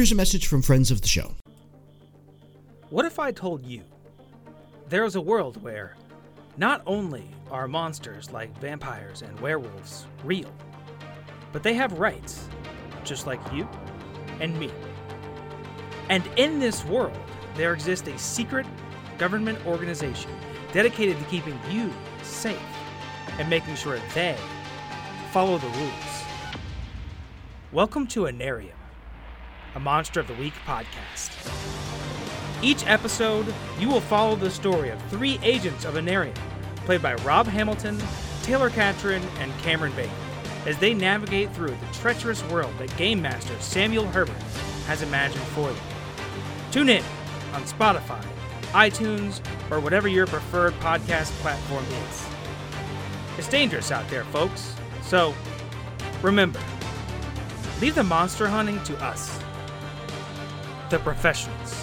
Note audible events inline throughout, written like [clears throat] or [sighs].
Here's a message from friends of the show. What if I told you there is a world where not only are monsters like vampires and werewolves real, but they have rights, just like you and me. And in this world, there exists a secret government organization dedicated to keeping you safe and making sure they follow the rules. Welcome to Anarium, a Monster of the Week podcast. Each episode, you will follow the story of three agents of Anarium, played by Rob Hamilton, Taylor Catron, and Cameron Baker, as they navigate through the treacherous world that Game Master Samuel Herbert has imagined for them. Tune in on Spotify, iTunes, or whatever your preferred podcast platform is. It's dangerous out there, folks, so remember leave the monster hunting to us, the professionals.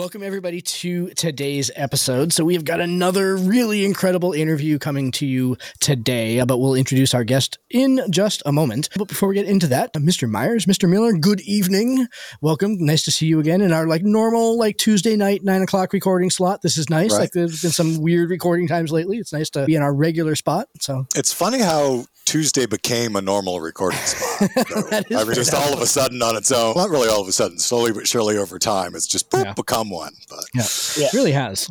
Welcome, everybody, to today's episode. So, we have got another really incredible interview coming to you today, uh, but we'll introduce our guest in just a moment. But before we get into that, uh, Mr. Myers, Mr. Miller, good evening. Welcome. Nice to see you again in our like normal, like Tuesday night, nine o'clock recording slot. This is nice. Right. Like, there's been some weird recording times lately. It's nice to be in our regular spot. So, It's funny how Tuesday became a normal recording [laughs] spot. though. That is I mean, just all of a sudden on its own. Not really all of a sudden, slowly but surely over time, it's just boop, Yeah. become one. But yeah, Yeah. it really has.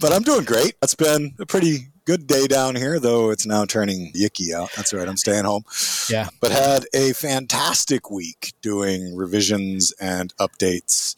but I'm doing great. It's been a pretty good day down here, though it's now turning yicky out. That's right. I'm staying home. Yeah. But had a fantastic week doing revisions and updates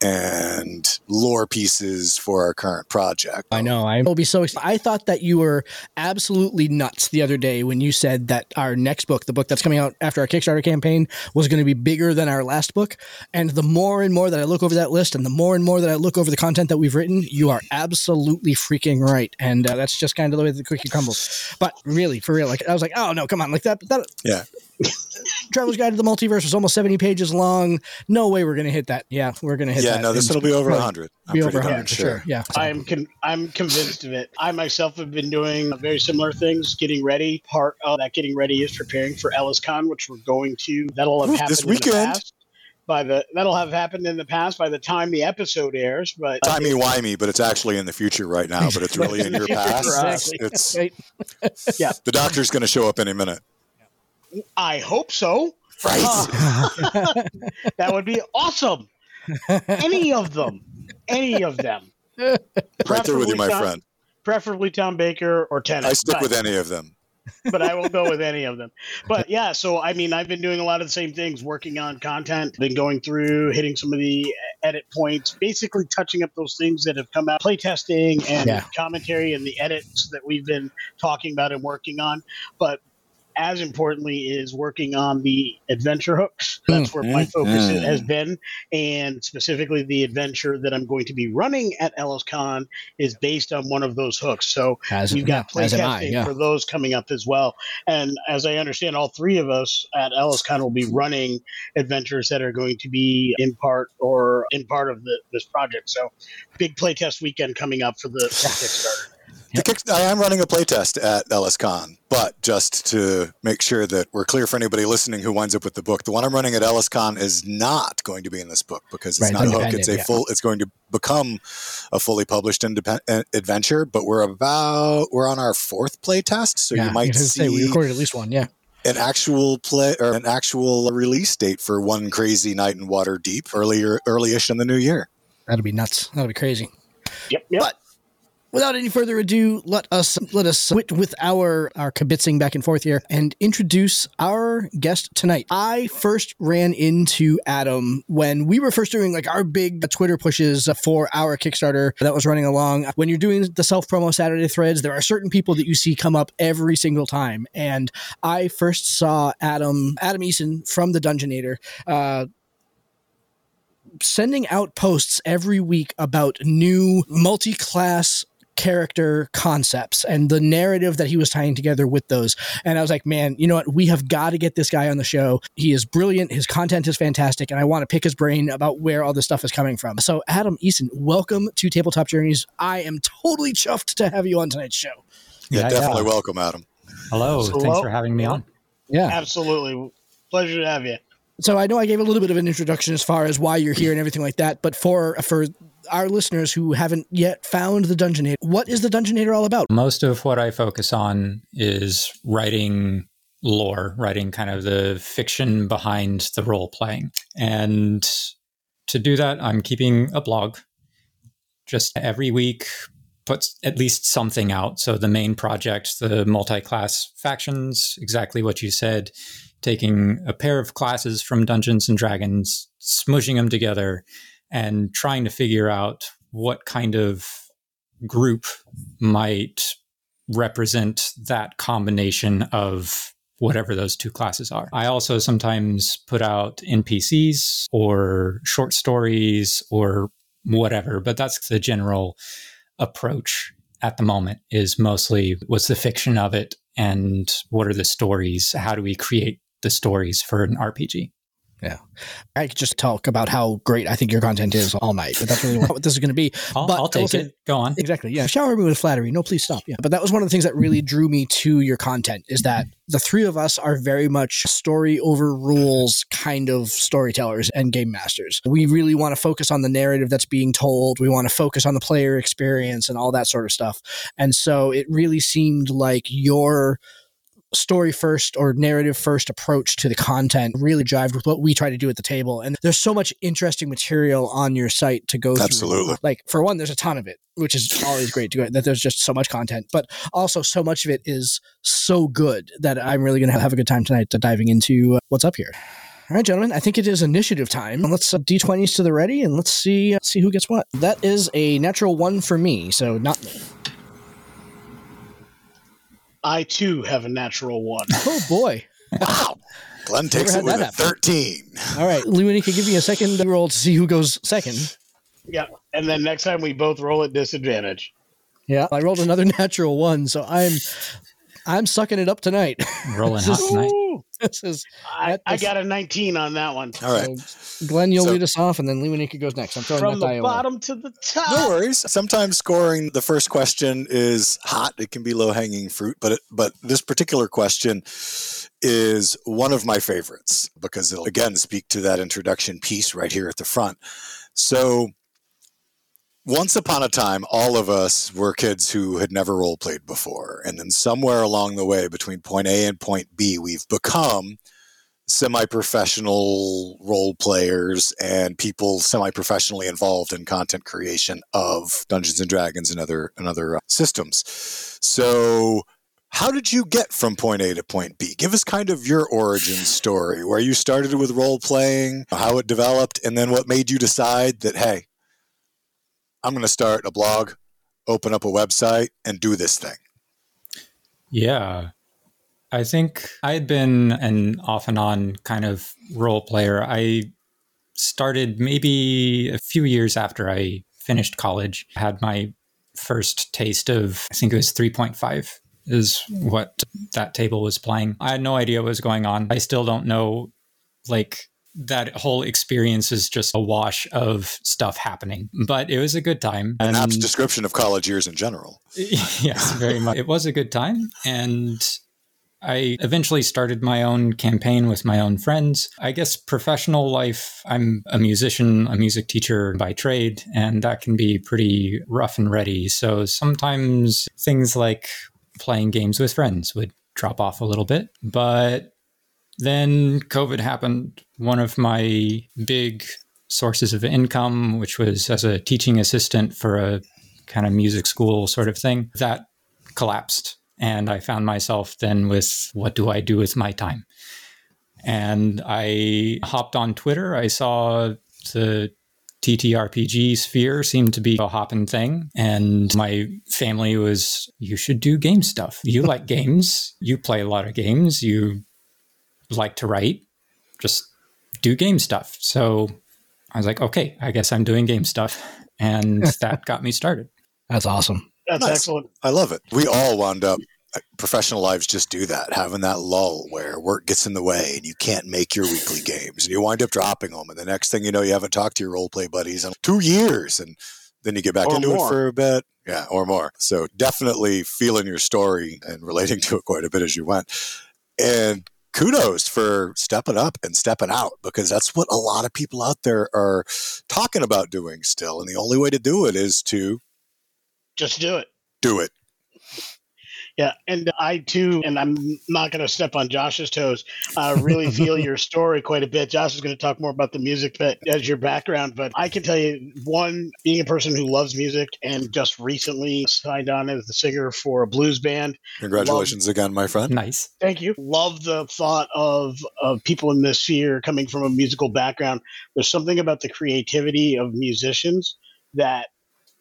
and lore pieces for our current project. I know. I will be so excited. I thought that you were absolutely nuts the other day when you said that our next book, the book that's coming out after our Kickstarter campaign, was going to be bigger than our last book. And the more and more that I look over that list and the more and more that I look over the content that we've written, you are absolutely freaking right. And uh, that's just kind of the way the cookie crumbles. But really, for real, like I was like, oh no, come on, like that. that Yeah. Traveler's Guide to the Multiverse was almost 70 pages long. No way we're going to hit that. Yeah, we're going to hit Yeah, that. no, this will be over Right. 100. I'm be over darn 100 for sure. Yeah. I'm con- I'm convinced of it. I myself have been doing very similar things, getting ready. Part of that getting ready is preparing for EllisCon, which we're going to. That'll have Ooh, happened this in the weekend. past. By the that'll have happened in the past by the time the episode airs. But timey wimey, but it's actually in the future right now. But it's really in your [laughs] past. It's, Exactly. it's Right. [laughs] the doctor's going to show up any minute. I hope so. Right. [laughs] That would be awesome. Any of them, any of them. right there with you, my Tom, friend. Preferably Tom Baker or Tennant. I stick but- with any of them. but I will go with any of them. [laughs] But yeah, so I mean, I've been doing a lot of the same things, working on content, been going through, hitting some of the edit points, basically touching up those things that have come out, playtesting and Yeah. commentary and the edits that we've been talking about and working on. But as importantly is working on the adventure hooks. That's where my focus Mm. has been, and specifically the adventure that I'm going to be running at EllisCon is based on one of those hooks. So As, we've got yeah, as am I, playtesting yeah. for those coming up as well. And as I understand, all three of us at EllisCon will be running adventures that are going to be in part or in part of the, this project. So big playtest weekend coming up for the for Kickstarter. The kick, I am running a playtest at EllisCon, but just to make sure that we're clear for anybody listening who winds up with the book, the one I'm running at EllisCon is not going to be in this book because it's Right, not a hook. It's a yeah. full. It's going to become a fully published independent eh, adventure. But we're about we're on our fourth playtest, so yeah, you might I say, we see recorded at least one. Yeah. an actual play or an actual release date for one crazy night in Waterdeep earlier early-ish in the new year. That'd be nuts. That'd be crazy. Yep, yep. But without any further ado, let us let us quit with our our kibitzing back and forth here and introduce our guest tonight. I first ran into Adam when we were first doing like our big Twitter pushes for our Kickstarter that was running along. When you're doing the self promo Saturday threads, there are certain people that you see come up every single time, and I first saw Adam Adam Eason from the Dungeonator. Uh, sending out posts every week about new multi-class character concepts and the narrative that he was tying together with those. And I was like, man, you know what? We have got to get this guy on the show. He is brilliant. His content is fantastic. And I want to pick his brain about where all this stuff is coming from. So, Adam Eason, welcome to Tabletop Journeys. I am totally chuffed to have you on tonight's show. Yeah, Yeah, definitely yeah. welcome, Adam. Hello, Hello. thanks for having me on. Yeah. Absolutely. Pleasure to have you. So I know I gave a little bit of an introduction as far as why you're here and everything like that, but for for our listeners who haven't yet found the Dungeonator, what is the Dungeonator all about? Most of what I focus on is writing lore, writing kind of the fiction behind the role playing. And to do that, I'm keeping a blog. Just every week, puts at least something out. So the main project, the multi-class factions, exactly what you said, taking a pair of classes from Dungeons and Dragons, smushing them together, and trying to figure out what kind of group might represent that combination of whatever those two classes are. I also sometimes put out NPCs or short stories or whatever, but that's the general approach at the moment is mostly what's the fiction of it and what are the stories? How do we create the stories for an RPG? I could just talk about how great I think your content is all night, but that's really [laughs] what this is going to be. I'll, But I'll take also- it. Go on. Exactly. Yeah. Shower me with flattery. No, please stop. Yeah. But that was one of the things that really drew me to your content is that the three of us are very much story over rules kind of storytellers and game masters. We really want to focus on the narrative that's being told. We want to focus on the player experience and all that sort of stuff. And so it really seemed like your story first or narrative first approach to the content really jived with what we try to do at the table. And there's so much interesting material on your site to go through. Absolutely. Like for one, there's a ton of it, which is always great to go that there's just so much content, but also so much of it is so good that I'm really going to have a good time tonight to diving into uh, what's up here. All right, gentlemen, I think it is initiative time. Let's uh, d20s to the ready and let's see uh, see who gets what. That is a natural one for me, so not me. I too have a natural one. [laughs] Oh boy. Wow. Glenn takes it had with that a happen. 13. All right, Luanika, give me a second roll to see who goes second. yeah. And then next time we both roll at disadvantage. Yeah, I rolled another [laughs] natural one, so I'm I'm sucking it up tonight. Rolling [laughs] hot tonight. Woo! [laughs] this is I, That I got a 19 on that one. All right. so, Glenn. You'll So- lead us off, and then Luanika goes next. I'm throwing From that the die away. bottom to the top. No worries. Sometimes scoring the first question is hot. It can be low hanging fruit, but it, but this particular question is one of my favorites because it'll again speak to that introduction piece right here at the front. So once upon a time, all of us were kids who had never role played before, and then somewhere along the way between point A and point B, we've become semi-professional role players and people semi-professionally involved in content creation of Dungeons and Dragons and other and other uh, systems. So, how did you get from point A to point B? Give us kind of your origin story, where you started with role playing, how it developed, and then what made you decide that hey, I'm going to start a blog, open up a website, and do this thing. Yeah. I think I had been an off and on kind of role player. I started maybe a few years after I finished college, had my first taste of, I think it was 3.5 is what that table was playing. I had no idea what was going on. I still don't know, like, that whole experience is just a wash of stuff happening. But it was a good time. An apt description of college years in general. [laughs] yes, very much. It was a good time. And I eventually started my own campaign with my own friends. I guess professional life, I'm a musician, a music teacher by trade, and that can be pretty rough and ready. So sometimes things like playing games with friends would drop off a little bit. But then COVID happened. One of my big sources of income, which was as a teaching assistant for a kind of music school sort of thing, that collapsed. And I found myself then with what do I do with my time? And I hopped on Twitter. I saw the TTRPG sphere seemed to be a hopping thing. And my family was, you should do game stuff. You like [laughs] games. You play a lot of games. You like to write, just do game stuff. So I was like, okay, I guess I'm doing game stuff. And [laughs] that got me started. That's awesome. That's Nice. excellent. I love it. We all wound up uh, professional lives just do that, having that lull where work gets in the way and you can't make your weekly games and you wind up dropping them. And the next thing you know, you haven't talked to your role play buddies in two years. And then you get back Or into more. it for a bit. Yeah, or more. So definitely feeling your story and relating to it quite a bit as you went. And kudos for stepping up and stepping out because that's what a lot of people out there are talking about doing still. And the only way to do it is to Just do it. do it. Yeah, and I too, and I'm not going to step on Josh's toes. Uh, really [laughs] feel your story quite a bit. Josh is going to talk more about the music but as your background, but I can tell you, one, being a person who loves music and just recently signed on as the singer for a blues band. Congratulations again, my friend. Nice. Thank you. Love the thought of of people in this sphere coming from a musical background. There's something about the creativity of musicians that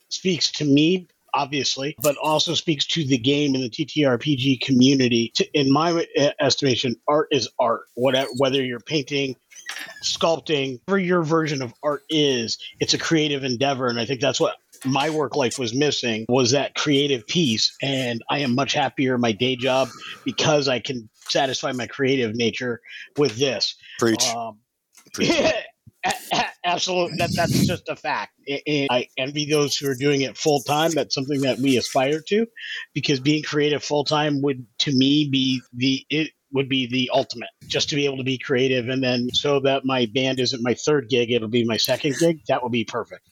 speaks to me obviously but also speaks to the game and the ttrpg community. To, in my estimation art is art. Whatever whether you're painting sculpting whatever your version of art is it's a creative endeavor. And i think that's what my work life was missing was that creative piece. And i am much happier in my day job because i can satisfy my creative nature with this. Preach. um, Preach. yeah, [laughs] [laughs] absolutely. That, that's just a fact. A- And I envy those who are doing it full time. That's something that we aspire to, because being creative full time would, to me, be the it would be the ultimate. Just to be able to be creative, and then so that my band isn't my third gig, it'll be my second gig. That would be perfect.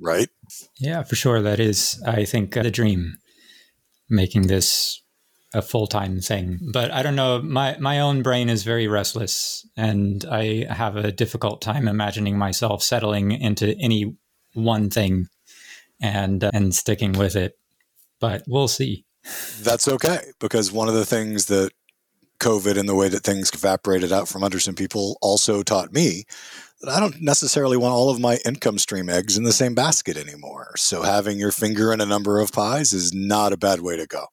right? Yeah, for sure. That is, I think, uh, the dream, making this a full time thing. But I don't know. My my own brain is very restless, and I have a difficult time imagining myself settling into any one thing and uh, and sticking with it. But we'll see. That's okay because one of the things that COVID and the way that things evaporated out from under some people also taught me that I don't necessarily want all of my income stream eggs in the same basket anymore. So having your finger in a number of pies is not a bad way to go.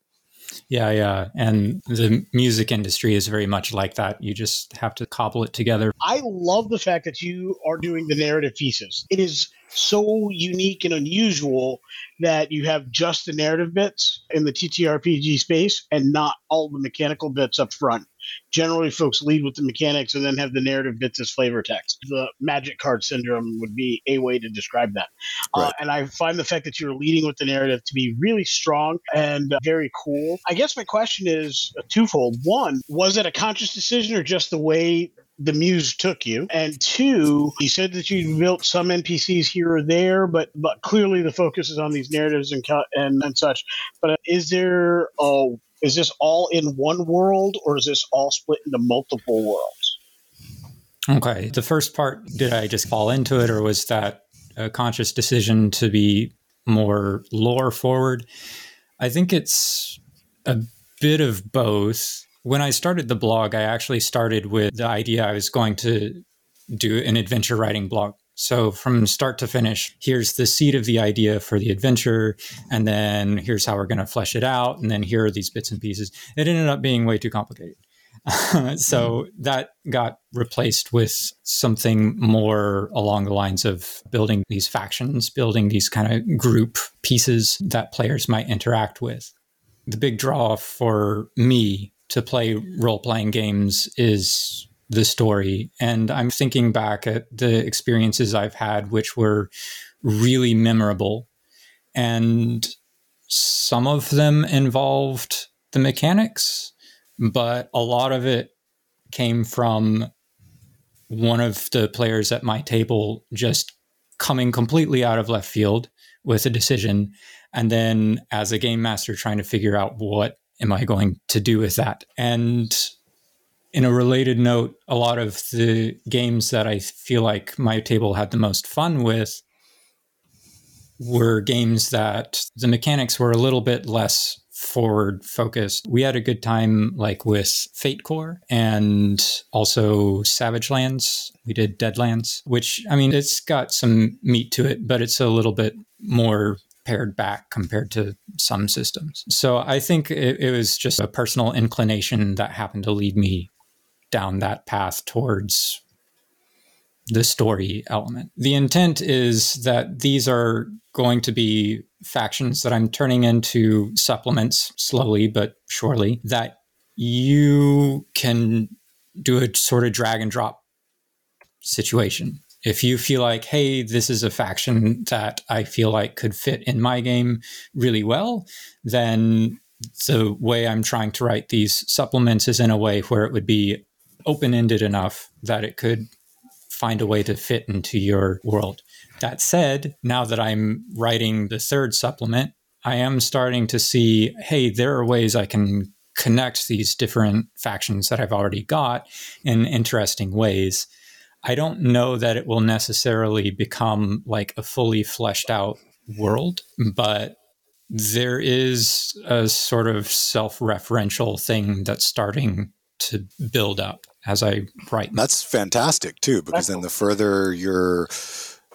Yeah, yeah. And the music industry is very much like that. You just have to cobble it together. I love the fact that you are doing the narrative pieces. It is so unique and unusual that you have just the narrative bits in the TTRPG space and not all the mechanical bits up front. Generally, folks lead with the mechanics and then have the narrative bits as flavor text. The magic card syndrome would be a way to describe that. Uh, and I find the fact that you're leading with the narrative to be really strong and uh, very cool. I guess my question is uh, twofold. One, was it a conscious decision or just the way the muse took you and two you said that you built some npcs here or there but but clearly the focus is on these narratives and and, and such but is there oh is this all in one world or is this all split into multiple worlds Okay. The first part, did I just fall into it, or was that a conscious decision to be more lore forward? I think it's a bit of both. When I started the blog, I actually started with the idea I was going to do an adventure writing blog. So from start to finish, here's the seed of the idea for the adventure, and then here's how we're going to flesh it out, and then here are these bits and pieces. It ended up being way too complicated. [laughs] so mm-hmm. that got replaced with something more along the lines of building these factions, building these kind of group pieces that players might interact with. The big draw for me to play role playing games is the story. And I'm thinking back at the experiences I've had, which were really memorable. And some of them involved the mechanics, but a lot of it came from one of the players at my table just coming completely out of left field with a decision. And then as a game master, trying to figure out what am I going to do with that? And in a related note, a lot of the games that I feel like my table had the most fun with were games that the mechanics were a little bit less forward focused. We had a good time like with Fate Core and also Savage Lands. We did Deadlands, which I mean it's got some meat to it, but it's a little bit more pared back compared to some systems. So I think it, it was just a personal inclination that happened to lead me down that path towards the story element. The intent is that these are going to be factions that I'm turning into supplements slowly but surely that you can do a sort of drag and drop situation. If you feel like, hey, this is a faction that I feel like could fit in my game really well, then the way I'm trying to write these supplements is in a way where it would be open ended enough that it could find a way to fit into your world. That said, now that I'm writing the third supplement, I am starting to see hey, there are ways I can connect these different factions that I've already got in interesting ways. I don't know that it will necessarily become like a fully fleshed out world, but there is a sort of self referential thing that's starting to build up as I write. That's fantastic too, because then the further your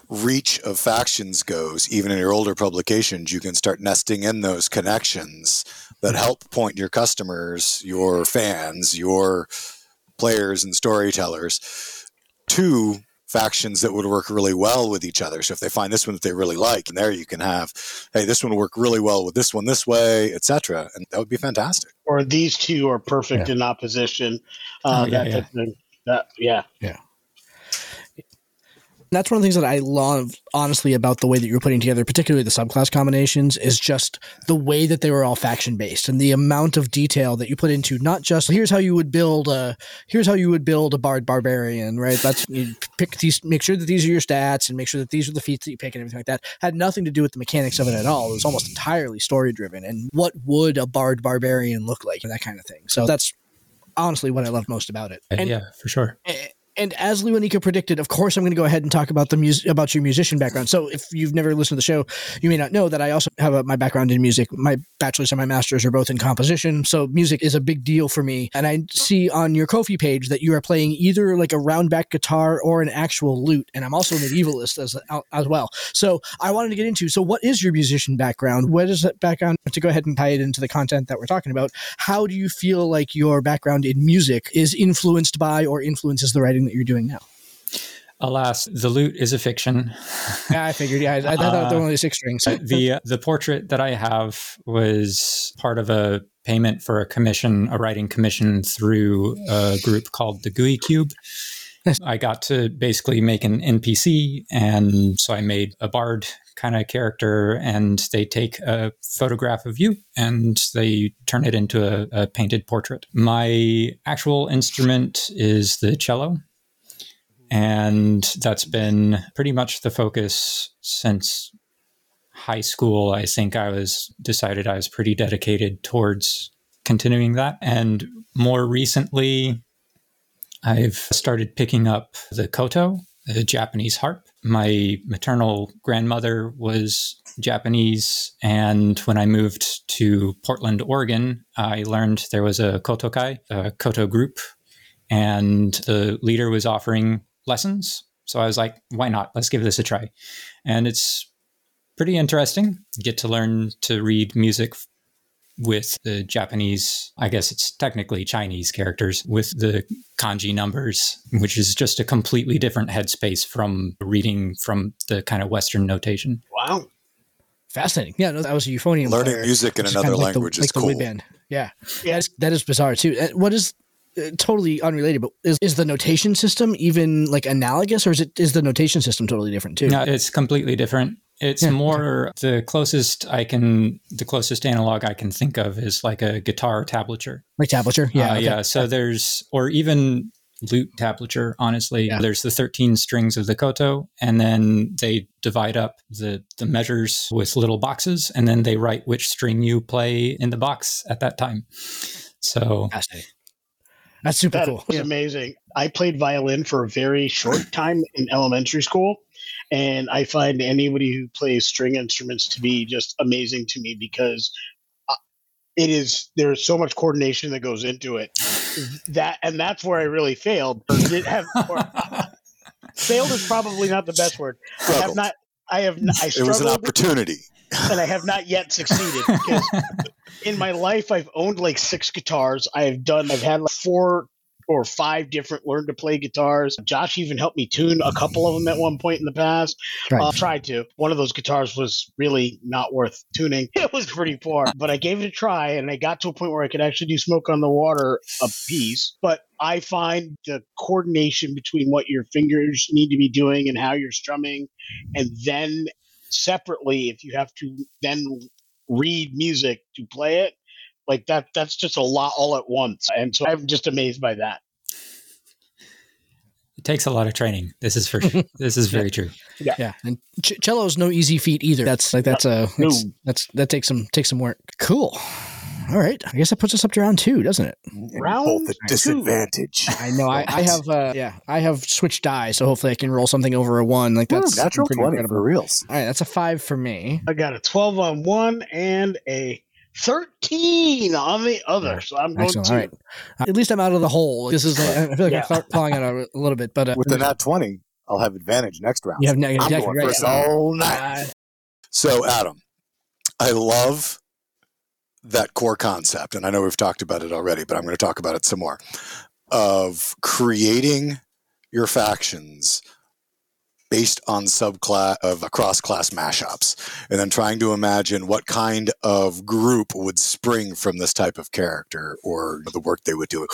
reach of factions goes, even in your older publications, you can start nesting in those connections that mm-hmm. help point your customers, your fans, your players and storytellers to factions that would work really well with each other. So if they find this one that they really like, and there you can have, hey, this one will work really well with this one this way, etc. And that would be fantastic. Or these two are perfect yeah. in opposition. Uh, oh, yeah, that, yeah. That, yeah. Yeah that's one of the things that I love, honestly, about the way that you're putting together, particularly the subclass combinations, is just the way that they were all faction based and the amount of detail that you put into not just here's how you would build a here's how you would build a bard barbarian, right? That's you pick these, make sure that these are your stats, and make sure that these are the feats that you pick and everything like that. Had nothing to do with the mechanics of it at all. It was almost entirely story driven and what would a bard barbarian look like and that kind of thing. So that's honestly what I love most about it. And, yeah, for sure and as Lewanika predicted, of course, I'm going to go ahead and talk about the music about your musician background. So, if you've never listened to the show, you may not know that I also have a, my background in music. My bachelor's and my master's are both in composition, so music is a big deal for me. And I see on your Ko-fi page that you are playing either like a roundback guitar or an actual lute, and I'm also a medievalist as as well. So, I wanted to get into. So, what is your musician background? What is that background? To go ahead and tie it into the content that we're talking about, how do you feel like your background in music is influenced by or influences the writing that you're doing now? Alas, the lute is a fiction. yeah, I figured. Yeah, I, I thought uh, there were only six strings. the uh, the portrait that I have was part of a payment for a commission, a writing commission through a group called the GUI Cube. I got to basically make an NPC, and so I made a bard kind of character, and they take a photograph of you and they turn it into a, a painted portrait. My actual instrument is the cello. And that's been pretty much the focus since high school. I think I was decided I was pretty dedicated towards continuing that. And more recently, I've started picking up the koto, the Japanese harp. My maternal grandmother was Japanese, and when I moved to Portland, Oregon, I learned there was a kotokai, a koto group, and the leader was offering lessons. So I was like, why not? Let's give this a try. And it's pretty interesting. get to learn to read music with the Japanese, I guess it's technically Chinese characters with the kanji numbers, which is just a completely different headspace from reading from the kind of Western notation. Wow. Fascinating. Yeah, no, that was a euphonium. Learning player, music in which another kind of like the- language like is the cool. Wii band. Yeah, Yeah. That, is, that is bizarre too. What is totally unrelated, but is, is the notation system even like analogous, or is it is the notation system totally different too? No, it's completely different. It's Yeah. more the closest I can, the closest analog I can think of is like a guitar tablature. Like tablature. Yeah, Uh, okay. yeah. So there's, or even lute tablature, honestly. Yeah. There's the 13 strings of the koto, and then they divide up the, the measures with little boxes, and then they write which string you play in the box at that time. So. That's super That cool. was Yeah. amazing. I played violin for a very short time in elementary school, and I find anybody who plays string instruments to be just amazing to me because uh, it is there's so much coordination that goes into it. That and that's where I really failed. Did have [laughs] or, failed is probably not the best word. I have not. I have. Not, I It was an opportunity. And I have not yet succeeded because in my life I've owned like six guitars. I have done. I've had like four or five different learn to play guitars. Josh even helped me tune a couple of them at one point in the past. Right. Uh, tried to. One of those guitars was really not worth tuning. [laughs] It was pretty poor, but I gave it a try, and I got to a point where I could actually do "Smoke on the Water" a piece. But I find the coordination between what your fingers need to be doing and how you're strumming, and then separately, if you have to then read music to play it, like that, that's just a lot all at once. And so I'm just amazed by that. it takes a lot of training. This is for [laughs] this is very true. Yeah, yeah. and ch- cello's no easy feat either. That's like that's a No. Uh, that's, that's that takes some takes some work. Cool. All right, I guess that puts us up to round two, doesn't it? Round Both a two. disadvantage. [laughs] I know. I, I have uh, yeah, I have switched die, so hopefully I can roll something over a one. Like that's natural pretty 20 incredible. for reals. All right, that's a five for me. I got a 12 on one and a 13 on the other. So I'm going Excellent. to. All right. Uh, at least I'm out of the hole. This is like, I feel like Yeah. I'm clawing out a, a little bit, but uh, With the nat 20, I'll have advantage next round. you have no, I'm going right. first all night. Uh, So, Adam, I love that core concept, and I know we've talked about it already, but I'm going to talk about it some more of creating your factions based on subclass of cross class mashups, and then trying to imagine what kind of group would spring from this type of character or the work they would do.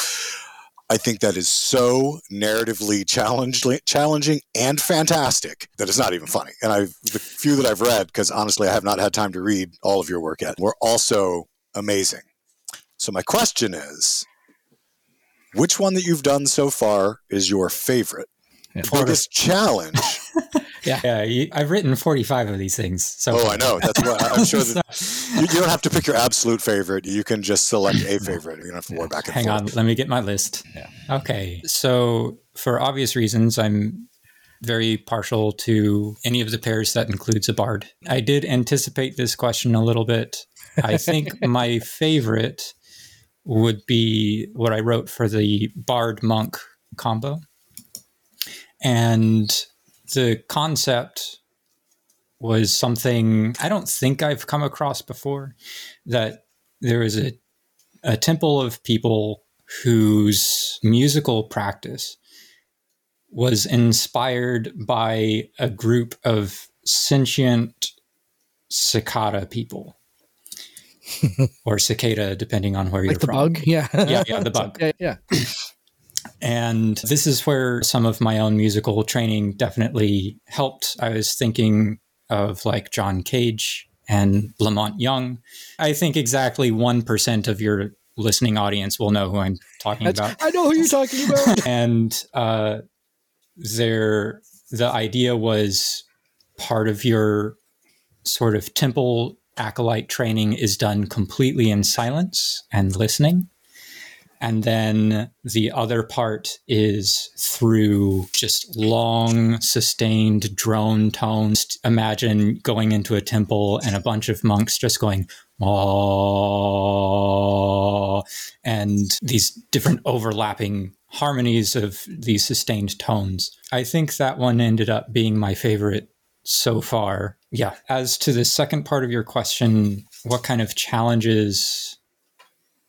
I think that is so narratively challenging and fantastic that it's not even funny. And I've the few that I've read, because honestly, I have not had time to read all of your work yet, were also amazing. So my question is, which one that you've done so far is your favorite? yeah. Biggest challenge? [laughs] Yeah, yeah. You, I've written 45 of these things. So Oh, I know. That's what I'm sure that [laughs] you, you don't have to pick your absolute favorite. You can just select a favorite. You don't have to worry back and Hang forth. on, let me get my list. Yeah. Okay. So, for obvious reasons, I'm very partial to any of the pairs that includes a bard. I did anticipate this question a little bit. I think my favorite would be what I wrote for the bard monk combo. And the concept was something I don't think I've come across before that there is a a temple of people whose musical practice was inspired by a group of sentient cicada people [laughs] or cicada depending on where you're like the from bug. Yeah. Yeah, yeah, the bug. [laughs] yeah. yeah. and this is where some of my own musical training definitely helped. I was thinking of like John Cage and La Monte Young. I think exactly 1% of your listening audience will know who I'm talking That's, about. I know who you're talking about. [laughs] And uh, there, the idea was part of your sort of temple acolyte training is done completely in silence and listening. And then the other part is through just long, sustained drone tones. Imagine going into a temple and a bunch of monks just going, oh, and these different overlapping harmonies of these sustained tones. I think that one ended up being my favorite so far. Yeah. As to the second part of your question, what kind of challenges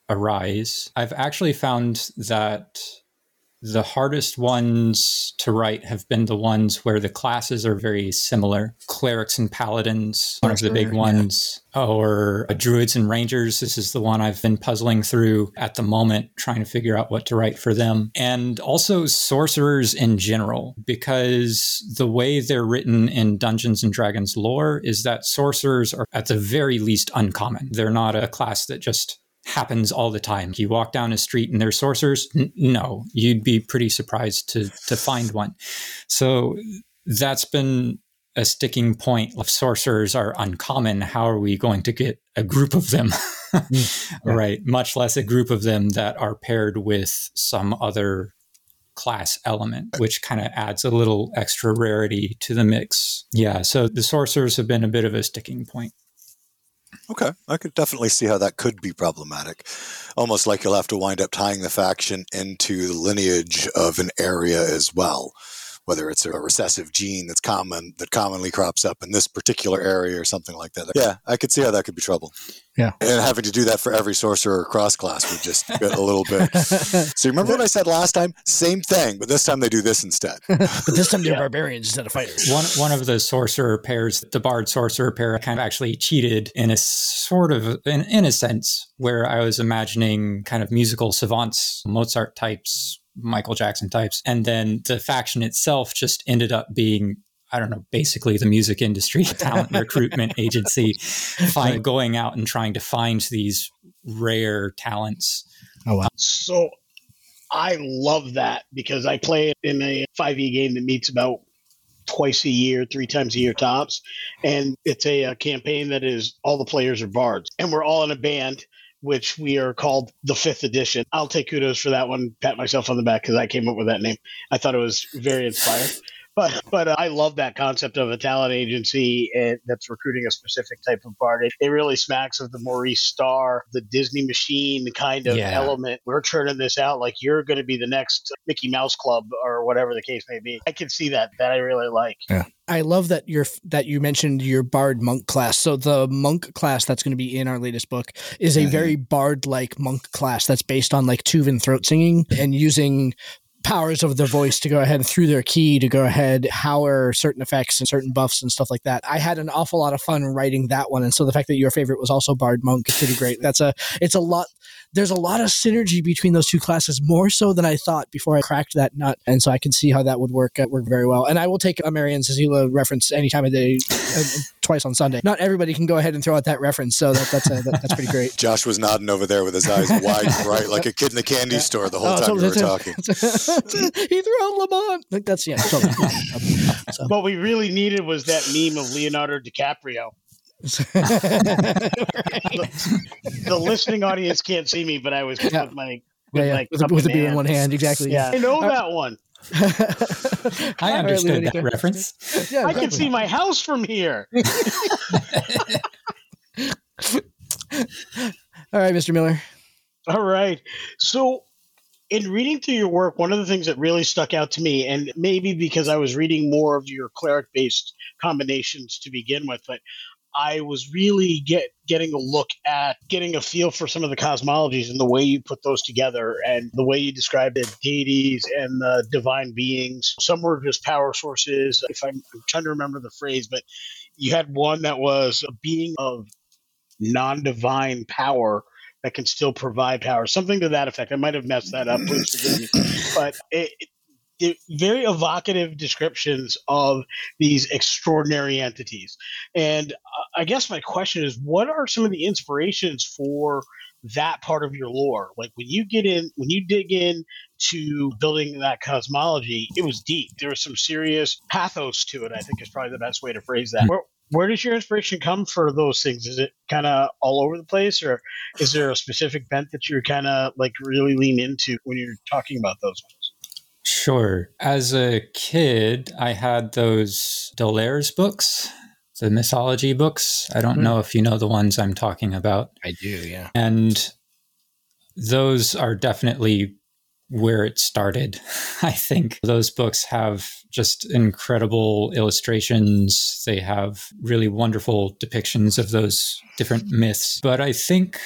arise? I've actually found that the hardest ones to write have been the ones where the classes are very similar. Clerics and paladins, one of the big Sure, yeah. ones, or druids and rangers. This is the one I've been puzzling through at the moment, trying to figure out what to write for them. And also sorcerers in general, because the way they're written in Dungeons and Dragons lore is that sorcerers are at the very least uncommon. They're not a class that just happens all the time. You walk down a street and there's sorcerers? N- no, you'd be pretty surprised to to find one. So that's been a sticking point. If sorcerers are uncommon, how are we going to get a group of them? Hmm. [laughs] Right, much less a group of them that are paired with some other class element, which kind of adds a little extra rarity to the mix. Yeah, so the sorcerers have been a bit of a sticking point. Okay, I could definitely see how that could be problematic. Almost like you'll have to wind up tying the faction into the lineage of an area as well, whether it's a recessive gene that's common that commonly crops up in this particular area or something like that. Yeah, I could see how that could be trouble. Yeah. and having to do that for every sorcerer cross class would just get a little bit. [laughs] So remember what I said last time? Same thing, but this time they do this instead. [laughs] but this time they're Yeah. barbarians instead of fighters. One one of the sorcerer pairs, the bard sorcerer pair, kind of actually cheated in a sort of in, in a sense where I was imagining kind of musical savants, Mozart types, Michael Jackson types, and then the faction itself just ended up being. I don't know, basically the music industry, [laughs] talent recruitment [laughs] agency, find, going out and trying to find these rare talents. Oh, wow. So I love that because I play in a 5e game that meets about twice a year, three times a year tops. And it's a, uh campaign that is all the players are bards. And we're all in a band, which we are called the fifth edition. I'll take kudos for that one, pat myself on the back because I came up with that name. I thought it was very inspired. But but uh, I love that concept of a talent agency uh, that's recruiting a specific type of bard. It, it really smacks of the Maurice Starr, the Disney machine kind of Yeah. element. We're turning this out like you're going to be the next Mickey Mouse Club or whatever the case may be. I can see that. That I really like. Yeah. I love that you're that you mentioned your bard monk class. So the monk class that's going to be in our latest book is a Mhm. very bard like monk class that's based on like Tuvan throat singing and using powers of their voice to go ahead and through their key to go ahead hower certain effects and certain buffs and stuff like that. I had an awful lot of fun writing that one, and so the fact that your favorite was also bard monk is pretty great. That's a it's a lot. There's a lot of synergy between those two classes, more so than I thought before I cracked that nut, and so I can see how that would work uh, work very well. And I will take a Marianne Cecilia reference any time of day, uh, twice on Sunday. Not everybody can go ahead and throw out that reference, so that, that's uh, that, that's pretty great. [laughs] Josh was nodding over there with his eyes [laughs] wide bright, like a kid in the candy store the whole Oh, time totally, we were talking. [laughs] he threw out La Monte. Like that's yeah. Totally. So- What we really needed was that meme of Leonardo DiCaprio. The listening audience can't see me, but I was Yeah. with my yeah, with yeah. my With, a, with a cup beer in one hand, exactly. Yeah, I know Uh, that one. I All right, understood that reference. Yeah, I can see my house from here. [laughs] All right, Mr. Miller. All right. So, in reading through your work, one of the things that really stuck out to me, and maybe because I was reading more of your cleric based combinations to begin with, but I was really get getting a look at getting a feel for some of the cosmologies and the way you put those together and the way you describe the deities and the divine beings. Some were just power sources. If I'm, I'm trying to remember the phrase, but you had one that was a being of non-divine power that can still provide power, something to that effect. I might have messed that up. But it, it- very evocative descriptions of these extraordinary entities. And uh, I guess my question is, what are some of the inspirations for that part of your lore? Like when you get in, when you dig in to building that cosmology, it was deep. There was some serious pathos to it. I think is probably the best way to phrase that. Where, where does your inspiration come for those things? Is it kind of all over the place, or is there a specific bent that you're kind of like really lean into when you're talking about those ones? Sure. As a kid, I had those D'Aulaires books, the mythology books. I don't Hmm. know if you know the ones I'm talking about. I do, yeah. And those are definitely where it started. [laughs] I think those books have just incredible illustrations. They have really wonderful depictions of those different myths. But I think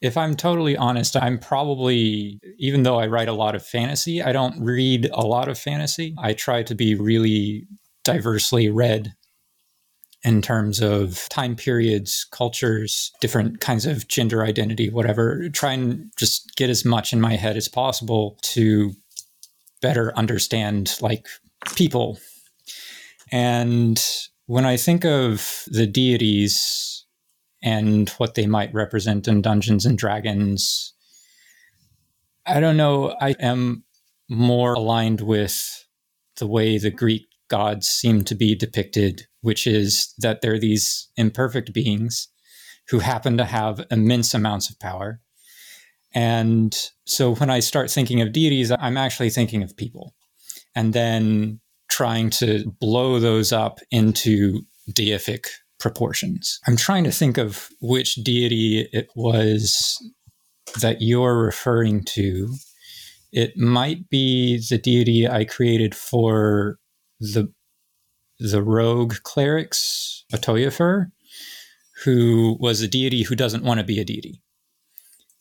if I'm totally honest, I'm probably, even though I write a lot of fantasy, I don't read a lot of fantasy. I try to be really diversely read in terms of time periods, cultures, different kinds of gender identity, whatever. Try and just get as much in my head as possible to better understand like people. And when I think of the deities and what they might represent in Dungeons and Dragons. I don't know. I am more aligned with the way the Greek gods seem to be depicted, which is that they're these imperfect beings who happen to have immense amounts of power. And so when I start thinking of deities, I'm actually thinking of people and then trying to blow those up into deific proportions. I'm trying to think of which deity it was that you're referring to. It might be the deity I created for the the rogue clerics, Otoyafer, who was a deity who doesn't want to be a deity.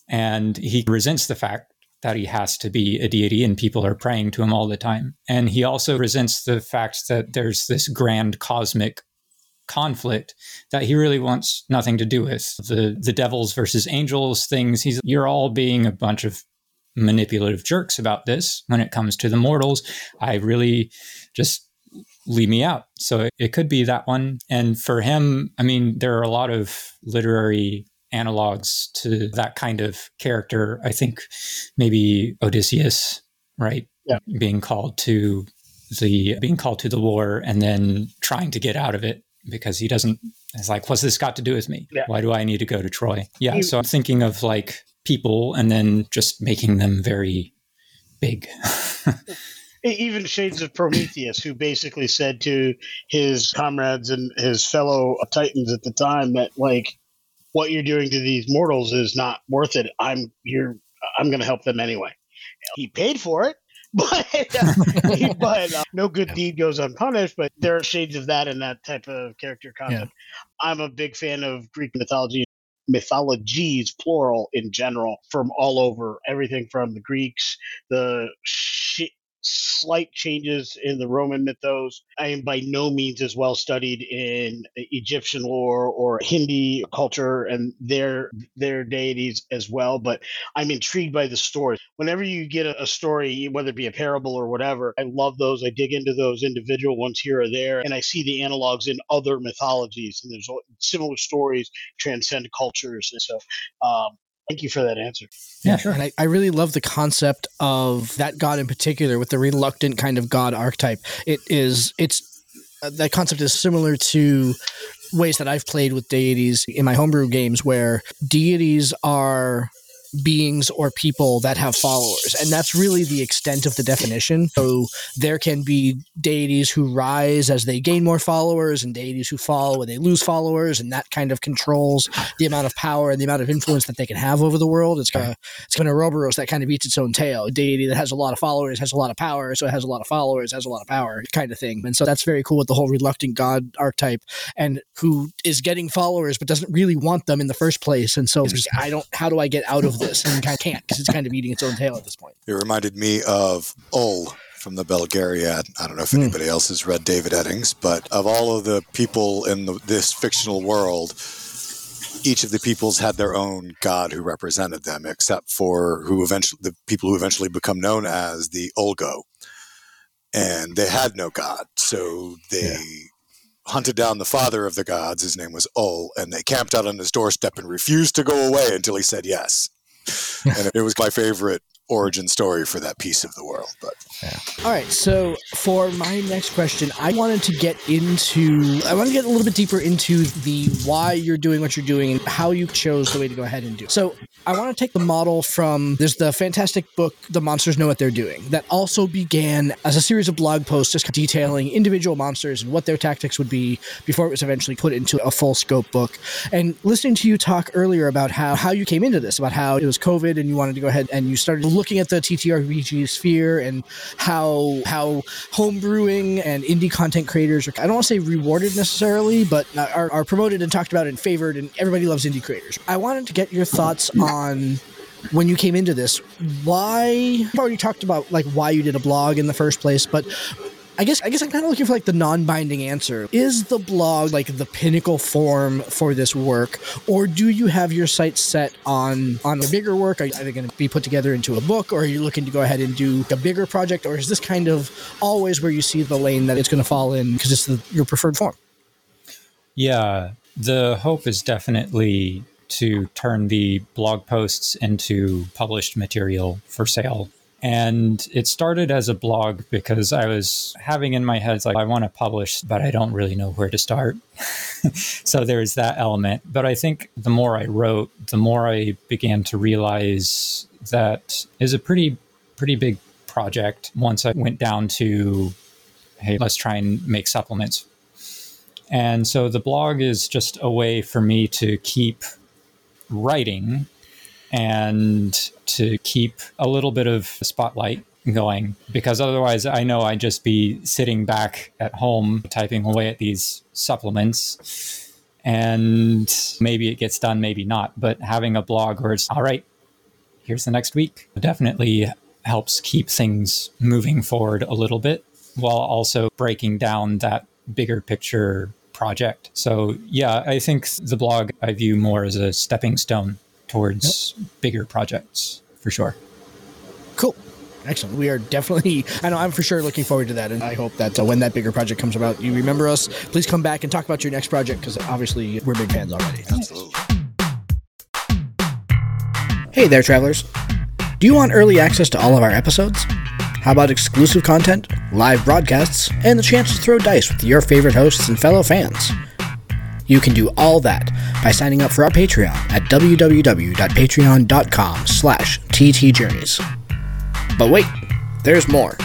And he resents the fact that he has to be a deity and people are praying to him all the time. And he also resents the fact that there's this grand cosmic conflict that he really wants nothing to do with. The the devils versus angels things. He's you're all being a bunch of manipulative jerks about this when it comes to the mortals. I really just leave me out. So it could be that one. And for him, I mean, there are a lot of literary analogs to that kind of character. I think maybe Odysseus, right? Yeah. Being called to the being called to the war and then trying to get out of it because he doesn't it's like what's this got to do with me Yeah. why do i need to go to troy yeah He- so i'm thinking of like people and then just making them very big [laughs] even shades of Prometheus, who basically said to his comrades and his fellow Titans at the time that like what you're doing to these mortals is not worth it. I'm you're I'm going to help them anyway. He paid for it, [laughs] but uh, [laughs] but uh, no good deed goes unpunished. But there are shades of that in that type of character concept. I'm a big fan of Greek mythology. Mythologies, plural in general, from all over. Everything from the Greeks, the slight changes in the Roman mythos. I am by no means as well studied in Egyptian lore or Hindi culture and their their deities as well, but I'm intrigued by the story. Whenever you get a, story, whether it be a parable or whatever, I love those. I dig into those individual ones here or there, and I see the analogs in other mythologies. And there's similar stories transcend cultures. And so, um, thank you for that answer. Yeah, sure. And I, I really love the concept of that god in particular with the reluctant kind of god archetype. It is, it's, uh, that concept is similar to ways that I've played with deities in my homebrew games where deities are beings or people that have followers. And that's really the extent of the definition. So there can be deities who rise as they gain more followers and deities who fall when they lose followers. And that kind of controls the amount of power and the amount of influence that they can have over the world. It's kind of it's kind of Ouroboros that kind of eats its own tail. A deity that has a lot of followers has a lot of power. So it has a lot of followers has a lot of power kind of thing. And so that's very cool with the whole reluctant god archetype and who is getting followers but doesn't really want them in the first place. And so i don't how do i get out of this and i can't because it's kind of eating its own tail at this point It reminded me of Ul from the Belgariad. I don't know if Hmm. anybody else has read David Eddings, but of all of the people in the, this fictional world, each of the peoples had their own god who represented them, except for who eventually the people who eventually become known as the Ulgo, and they had no god, so they. Hunted down the father of the gods. His name was Ul, and they camped out on his doorstep and refused to go away until he said yes. And it was my favorite origin story for that piece of the world. But All right. So for my next question, I wanted to get into, I want to get a little bit deeper into the why you're doing what you're doing and how you chose the way to go ahead and do. it. So I want to take the model from there's the fantastic book, The Monsters Know What They're Doing, that also began as a series of blog posts just detailing individual monsters and what their tactics would be before it was eventually put into a full scope book. And listening to you talk earlier about how, how you came into this, about how it was COVID and you wanted to go ahead and you started looking at the TTRPG sphere and how how homebrewing and indie content creators are I don't want to say rewarded necessarily, but are, are promoted and talked about and favored, and everybody loves indie creators. I wanted to get your thoughts on when you came into this. Why you've already talked about like why you did a blog in the first place, but I guess I guess I'm kind of looking for like the non-binding answer. Is the blog like the pinnacle form for this work, or do you have your sights set on on a bigger work? Are they going to be put together into a book, or are you looking to go ahead and do a bigger project, or is this kind of always where you see the lane that it's going to fall in because it's the, your preferred form? Yeah, the hope is definitely to turn the blog posts into published material for sale. And it started as a blog because I was having in my head, like, I want to publish, but I don't really know where to start. [laughs] so there's that element. But I think the more I wrote, the more I began to realize that is a pretty, pretty big project once I went down to, hey, let's try and make supplements and so the blog is just a way for me to keep writing and to keep a little bit of spotlight going because otherwise I know I'd just be sitting back at home typing away at these supplements and maybe it gets done, maybe not. But having a blog where it's all right, here's the next week definitely helps keep things moving forward a little bit while also breaking down that bigger picture project. So, yeah, I think the blog I view more as a stepping stone towards yep. bigger projects for sure. Cool. Excellent. We are definitely, [laughs] I know I'm for sure looking forward to that. And I hope that uh, when that bigger project comes about, you remember us. Please come back and talk about your next project because obviously we're big fans already. Absolutely. Hey there, travelers. Do you want early access to all of our episodes? How about exclusive content, live broadcasts, and the chance to throw dice with your favorite hosts and fellow fans? You can do all that by signing up for our Patreon at www.patreon.com slash ttjourneys. But wait, there's more.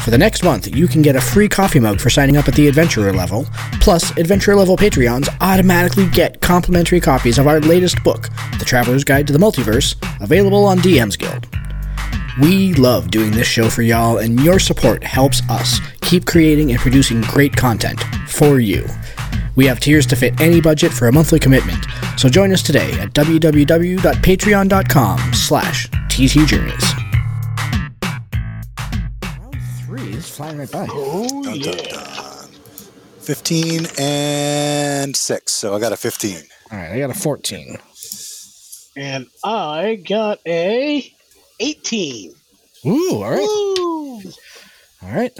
For the next month, you can get a free coffee mug for signing up at the Adventurer level, plus Adventurer level Patreons automatically get complimentary copies of our latest book, The Traveler's Guide to the Multiverse, available on DM's Guild. We love doing this show for y'all, and your support helps us keep creating and producing great content for you. We have tiers to fit any budget for a monthly commitment, so join us today at www.patreon.com slash ttjourneys. Round three is flying right by. Oh, Dun, yeah. dun, dun. 15 and 6. So I got a 15. All right, I got a 14. And I got a 18. Ooh, all right. Woo! All right.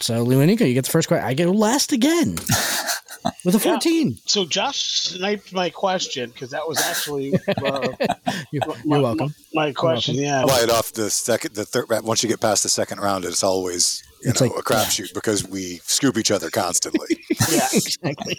So, Luanika, you get the first question. I get last again [laughs] with a 14. So Josh sniped my question because that was actually uh, [laughs] You, my- you're welcome. my question. Yeah. Right off the second, the third, once you get past the second round, it's always you It's know like- a crapshoot because we scoop each other constantly. [laughs] yeah. [laughs] exactly.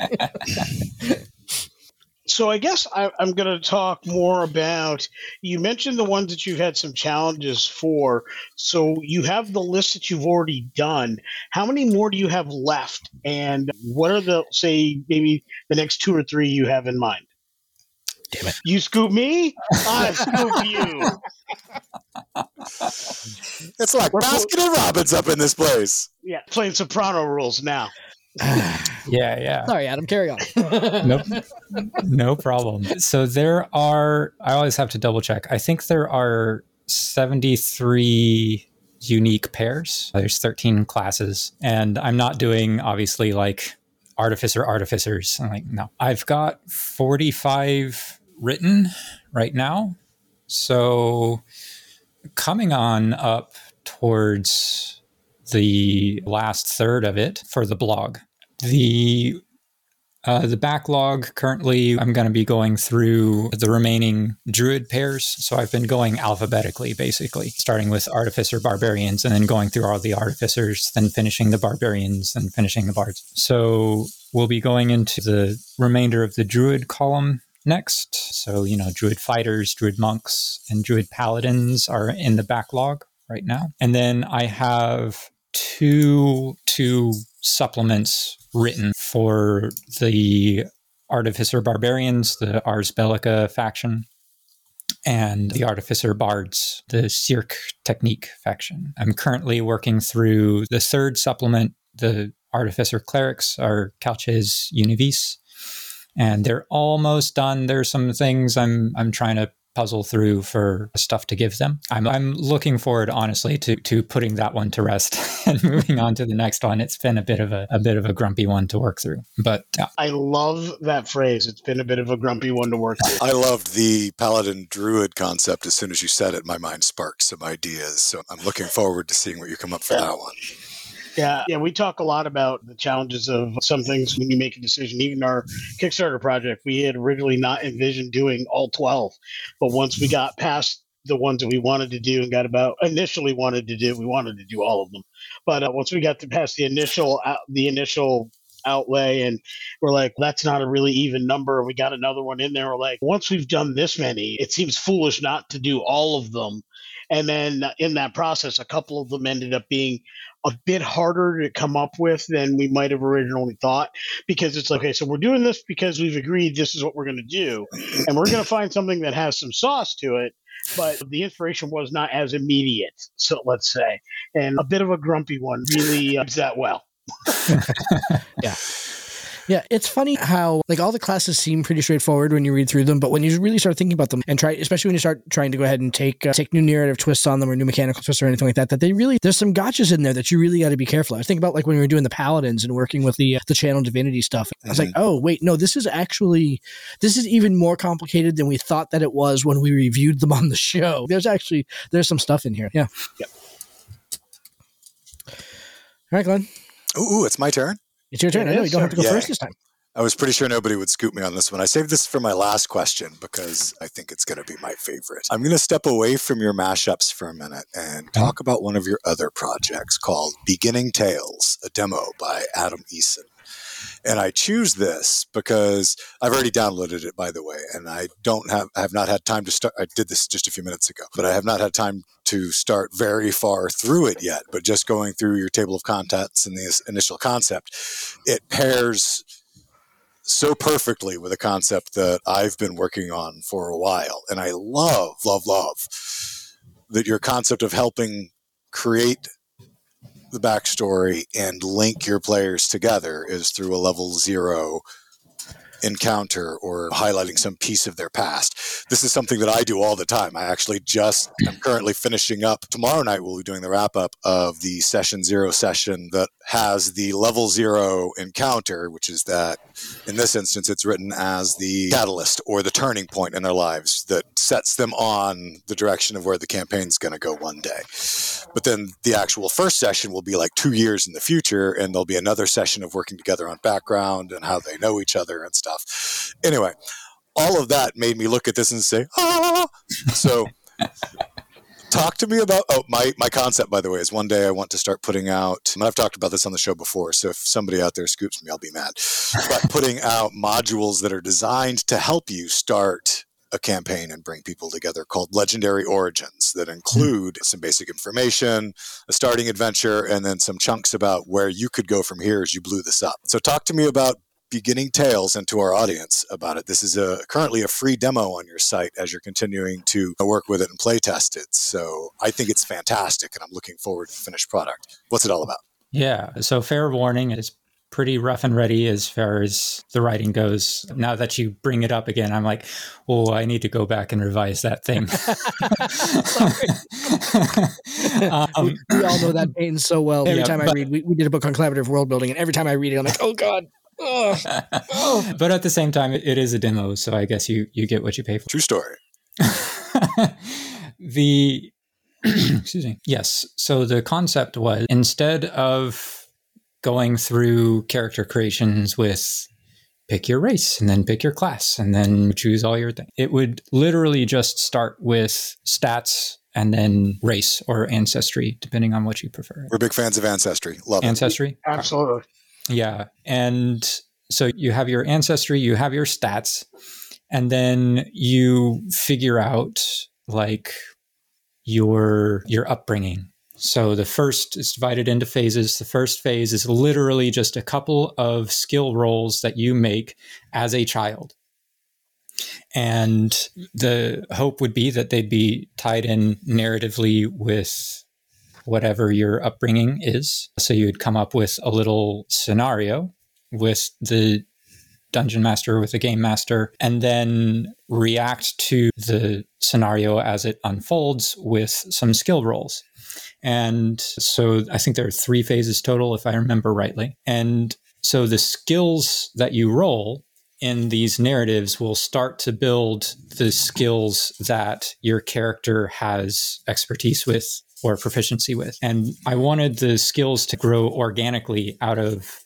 So I guess I, I'm going to talk more about. You mentioned the ones that you've had some challenges for. So you have the list that you've already done. How many more do you have left? And what are the say maybe the next two or three you have in mind? Damn it. You scoop me, I scoop [laughs] you. it's like Baskin and Robbins up in this place. Yeah, playing Soprano rules now. [sighs] Yeah, yeah. Sorry, Adam, carry on. [laughs] nope. No problem. So there are, I always have to double check. I think there are 73 unique pairs. There's 13 classes. And I'm not doing, obviously, like artificer artificers. I'm like, no. I've got 45 written right now. So coming on up towards the last third of it for the blog. The Uh, the backlog currently, I'm going to be going through the remaining druid pairs. So I've been going alphabetically, basically, starting with artificer barbarians and then going through all the artificers, then finishing the barbarians, and finishing the bards. So we'll be going into the remainder of the druid column next. So, you know, druid fighters, druid monks, and druid paladins are in the backlog right now. And then I have two two supplements written for the Artificer Barbarians, the Ars Bellica faction, and the Artificer Bards, the Cirque Technique faction. I'm currently working through the third supplement. The Artificer Clerics are Calces Univis, and they're almost done. There's some things I'm I'm trying to puzzle through for stuff to give them. I'm, I'm looking forward, honestly, to to putting that one to rest [laughs] and moving on to the next one. It's been a bit of a, a bit of a grumpy one to work through, but yeah. I love that phrase. It's been a bit of a grumpy one to work through. I loved the paladin druid concept. As soon as you said it, my mind sparked some ideas. So I'm looking forward to seeing what you come up for that one. Yeah, yeah, we talk a lot about the challenges of some things when you make a decision. Even our Kickstarter project, we had originally not envisioned doing all 12, but once we got past the ones that we wanted to do and got about initially wanted to do, we wanted to do all of them. But uh, once we got to past the initial uh, the initial outlay and we're like that's not a really even number we got another one in there we're like once we've done this many it seems foolish not to do all of them and then in that process a couple of them ended up being a bit harder to come up with than we might have originally thought because it's like, okay, so we're doing this because we've agreed this is what we're going to do, and we're going to find something that has some sauce to it. But the inspiration was not as immediate, so let's say, and a bit of a grumpy one really uh, that well. [laughs] yeah. Yeah, it's funny how like all the classes seem pretty straightforward when you read through them, but when you really start thinking about them and try, especially when you start trying to go ahead and take uh, take new narrative twists on them or new mechanical twists or anything like that, that they really there's some gotchas in there that you really got to be careful. I was thinking about like when we were doing the paladins and working with the uh, the channel divinity stuff. I was like, Mm-hmm. oh wait, no, this is actually this is even more complicated than we thought that it was when we reviewed them on the show. There's actually there's some stuff in here. Yeah. Yep. All right, Glenn, Ooh, ooh, it's my turn. It's your turn. It I know is, you don't have to go Yeah. first this time. I was pretty sure nobody would scoop me on this one. I saved this for my last question because I think it's going to be my favorite. I'm going to step away from your mashups for a minute and talk about one of your other projects called Beginning Tales, a demo by Adam Eason. And I choose this because I've already downloaded it, by the way, and I don't have I have not had time to start. I did this just a few minutes ago, but I have not had time to start very far through it yet. But just going through your table of contents and the initial concept, it pairs so perfectly with a concept that I've been working on for a while. And I love, love, love that your concept of helping create the backstory and link your players together is through a level zero encounter or highlighting some piece of their past. This is something that I do all the time. I actually just am currently finishing up. Tomorrow night, we'll be doing the wrap up of the session zero session that has the level zero encounter, which is that in this instance, it's written as the catalyst or the turning point in their lives that sets them on the direction of where the campaign's going to go one day. But then the actual first session will be like two years in the future, and there'll be another session of working together on background and how they know each other and stuff. Anyway, all of that made me look at this and say, ah. So, talk to me about. Oh, my my concept, by the way, is one day I want to start putting out. And I've talked about this on the show before, so if somebody out there scoops me, I'll be mad. But [laughs] putting out modules that are designed to help you start a campaign and bring people together called Legendary Origins that hmm. include some basic information, a starting adventure, and then some chunks about where you could go from here as you blew this up. So, talk to me about beginning tales and to our audience about it. This is a currently a free demo on your site as you're continuing to work with it and play test it. So, I think it's fantastic, and I'm looking forward to the finished product. What's it all about? Yeah. So fair warning is pretty rough and ready as far as the writing goes. Now that you bring it up again, I'm like, oh, I need to go back and revise that thing. [laughs] um, [laughs] we, we all know that pain so well. Every Yeah, time I but- read, we, we did a book on collaborative world building, and every time I read it, I'm like, oh god. Ugh. but at the same time, it, it is a demo, so I guess you you get what you pay for. True story. [laughs] the [clears throat] excuse me yes so the concept was instead of going through character creations with pick your race and then pick your class and then choose all your things. It would literally just start with stats and then race or ancestry, depending on what you prefer. We're big fans of Ancestry. Love Ancestry? Absolutely. Yeah. And so you have your ancestry, you have your stats, and then you figure out like your your upbringing. So the first is divided into phases. The first phase is literally just a couple of skill rolls that you make as a child. And the hope would be that they'd be tied in narratively with whatever your upbringing is. So you'd come up with a little scenario with the dungeon master, with the game master, and then react to the scenario as it unfolds with some skill rolls. And so I think there are three phases total, if I remember rightly. And so the skills that you roll in these narratives will start to build the skills that your character has expertise with or proficiency with. And I wanted the skills to grow organically out of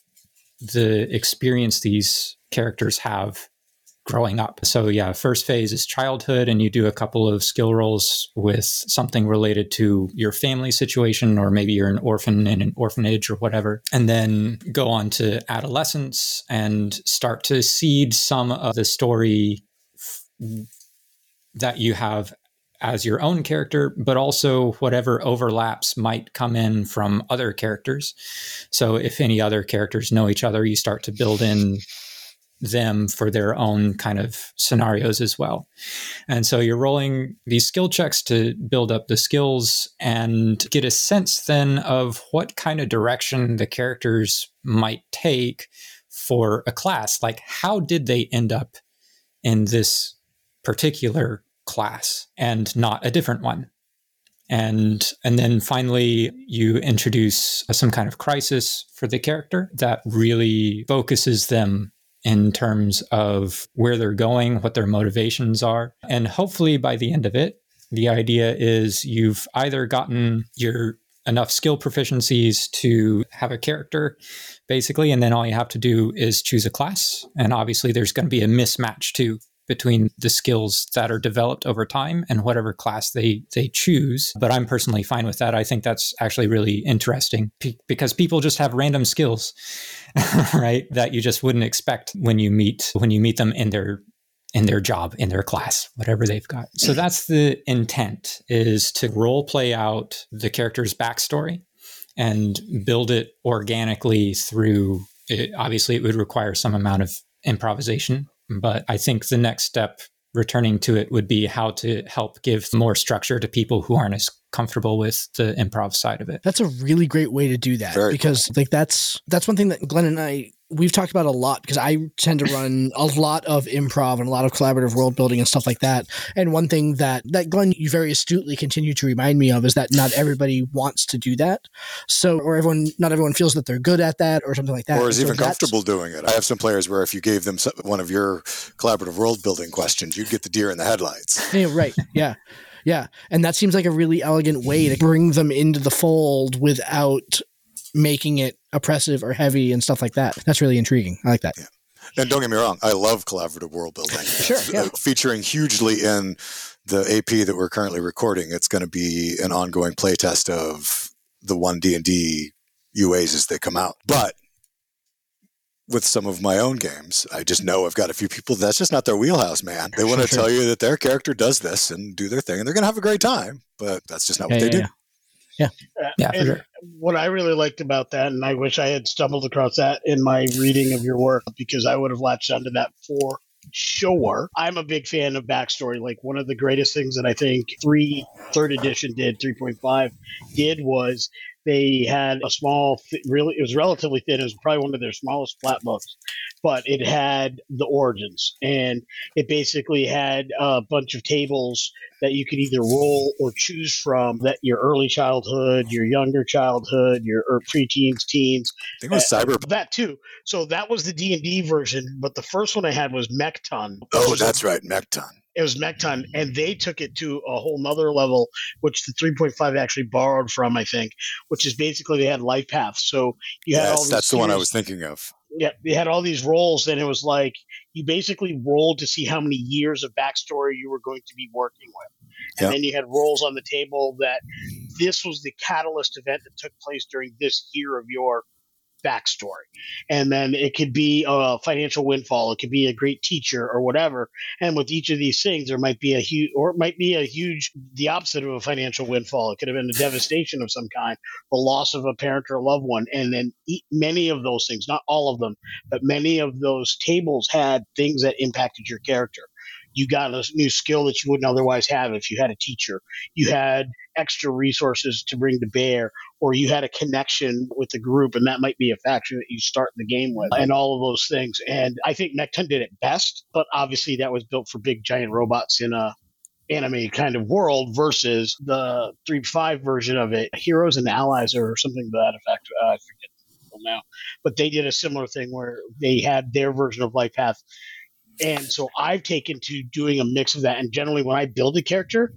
the experience these characters have growing up. So yeah, first phase is childhood and you do a couple of skill rolls with something related to your family situation or maybe you're an orphan in an orphanage or whatever. And then go on to adolescence and start to seed some of the story f- that you have as your own character, but also whatever overlaps might come in from other characters. So if any other characters know each other, you start to build in them for their own kind of scenarios as well. And so you're rolling these skill checks to build up the skills and get a sense then of what kind of direction the characters might take for a class. Like, how did they end up in this particular class and not a different one? and and then finally you introduce some kind of crisis for the character that really focuses them in terms of where they're going, what their motivations are. And hopefully by the end of it, the idea is you've either gotten your enough skill proficiencies to have a character basically and then all you have to do is choose a class and obviously there's going to be a mismatch too between the skills that are developed over time and whatever class they they choose but i'm personally fine with that. I think that's actually really interesting p- because people just have random skills [laughs] right that you just wouldn't expect when you meet when you meet them in their in their job in their class whatever they've got. So that's the intent is to role play out the character's backstory and build it organically through it, obviously it would require some amount of improvisation but I think the next step, returning to it, would be how to help give more structure to people who aren't as comfortable with the improv side of it. That's a really great way to do that Very because like that's that's one thing that Glenn and I we've talked about a lot because I tend to run a lot of improv and a lot of collaborative world building and stuff like that. And one thing that that Glenn you very astutely continue to remind me of is that not everybody wants to do that. So or everyone not everyone feels that they're good at that or something like that. Or is so even comfortable doing it. I have some players where if you gave them one of your collaborative world building questions, you'd get the deer in the headlights. [laughs] Yeah, right. Yeah. Yeah. And that seems like a really elegant way to bring them into the fold without making it oppressive or heavy and stuff like that. That's really intriguing. I like that. Yeah. And don't get me wrong, I love collaborative world building. [laughs] Sure, yeah. uh, featuring hugely in the AP that we're currently recording. It's going to be an ongoing playtest of the one D and D UAs as they come out. But with some of my own games, I just know I've got a few people that's just not their wheelhouse, man. They want to tell you that their character does this and do their thing, and they're going to have a great time. But that's just not Yeah, what they yeah, do. Yeah. Uh, Yeah, sure. what I really liked about that, and I wish I had stumbled across that in my reading of your work because I would have latched onto that for sure. I'm a big fan of backstory. Like one of the greatest things that I think three third edition did, 3.5 did was they had a small, really, it was relatively thin. It was probably one of their smallest flat books, but it had the origins and it basically had a bunch of tables that you could either roll or choose from that your early childhood, your younger childhood, your or preteens, teens, I think it was uh, Cyber. that too. So that was the D and D version, but the first one I had was Mekton. Oh, that's right, Mekton. It was Mekton, and they took it to a whole nother level, which the 3.5 actually borrowed from, I think, which is basically they had life paths. So you had all Yes, these that's the one I was thinking of. yeah, they had all these roles, and it was like you basically rolled to see how many years of backstory you were going to be working with. And Yeah. then you had roles on the table that this was the catalyst event that took place during this year of your backstory. And then it could be a financial windfall, it could be a great teacher or whatever. And with each of these things, there might be a huge, or it might be a huge, the opposite of a financial windfall. It could have been a devastation of some kind, the loss of a parent or a loved one. And then many of those things, not all of them, but many of those tables had things that impacted your character. You got a new skill that you wouldn't otherwise have if you had a teacher. You had extra resources to bring to bear, or you had a connection with the group, and that might be a faction that you start the game with, and all of those things. And I think Mekton did it best, but obviously that was built for big giant robots in a anime kind of world versus the 3.5 version of it, Heroes and Allies or something to that effect. Uh, I forget now, but they did a similar thing where they had their version of Life Path. And so I've taken to doing a mix of that. And generally, when I build a character,